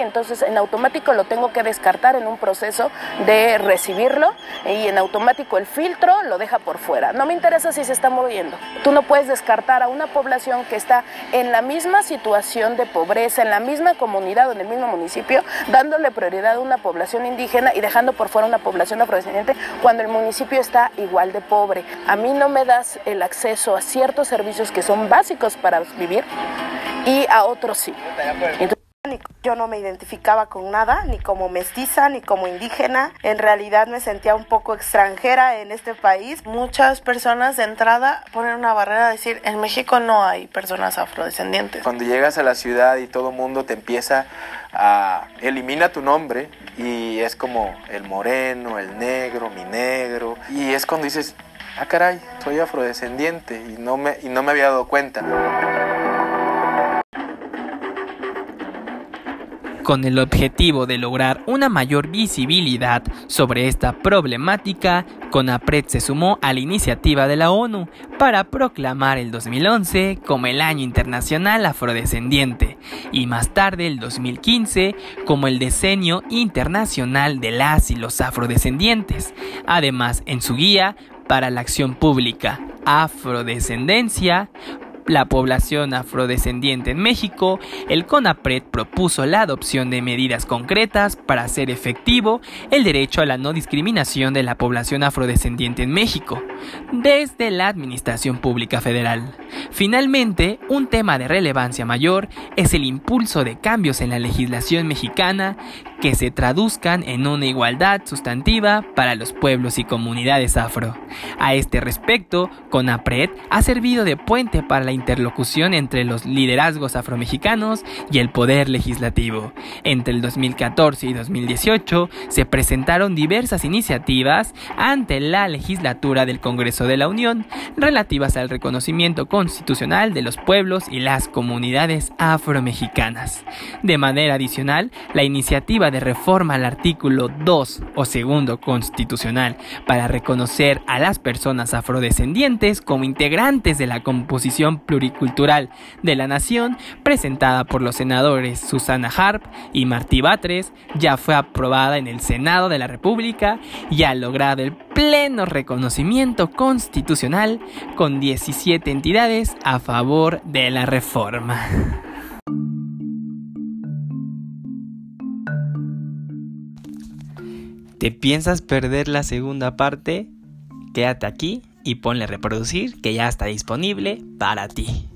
entonces en automático lo tengo que descartar en un proceso de recibirlo y en automático el filtro lo deja por fuera. No me interesa si se está moviendo. Tú no puedes descartar a una población que está en la misma situación de pobreza, en la misma comunidad o en el mismo municipio, dándole prioridad a una población indígena y dejando por fuera una población afrodescendiente cuando el municipio está igual de pobre. A mí no me das el acceso a ciertos servicios que son básicos para vivir y a otros sí. Entonces, yo no me identificaba con nada, ni como mestiza, ni como indígena. En realidad me sentía un poco extranjera en este país. Muchas personas de entrada ponen una barrera a decir, en México no hay personas afrodescendientes. Cuando llegas a la ciudad y todo mundo te empieza a elimina tu nombre y es como el moreno, el negro, mi negro y es cuando dices, ah caray, soy afrodescendiente y no me, y no me había dado cuenta. Con el objetivo de lograr una mayor visibilidad sobre esta problemática, CONAPRED se sumó a la iniciativa de la ONU para proclamar el 2011 como el Año Internacional Afrodescendiente y más tarde el 2015 como el Decenio Internacional de las y los Afrodescendientes. Además, en su guía para la acción pública, Afrodescendencia, la población afrodescendiente en México, el CONAPRED propuso la adopción de medidas concretas para hacer efectivo el derecho a la no discriminación de la población afrodescendiente en México, desde la Administración Pública Federal. Finalmente, un tema de relevancia mayor es el impulso de cambios en la legislación mexicana que se traduzcan en una igualdad sustantiva para los pueblos y comunidades afro. A este respecto, CONAPRED ha servido de puente para la interlocución entre los liderazgos afromexicanos y el poder legislativo. Entre el 2014 y 2018 se presentaron diversas iniciativas ante la legislatura del Congreso de la Unión relativas al reconocimiento constitucional de los pueblos y las comunidades afromexicanas. De manera adicional, la iniciativa de reforma al artículo 2 o segundo constitucional para reconocer a las personas afrodescendientes como integrantes de la composición pluricultural de la nación, presentada por los senadores Susana Harp y Martí Batres, ya fue aprobada en el Senado de la República y ha logrado el pleno reconocimiento constitucional con 17 entidades a favor de la reforma. ¿Te piensas perder la segunda parte? Quédate aquí y ponle reproducir que ya está disponible para ti.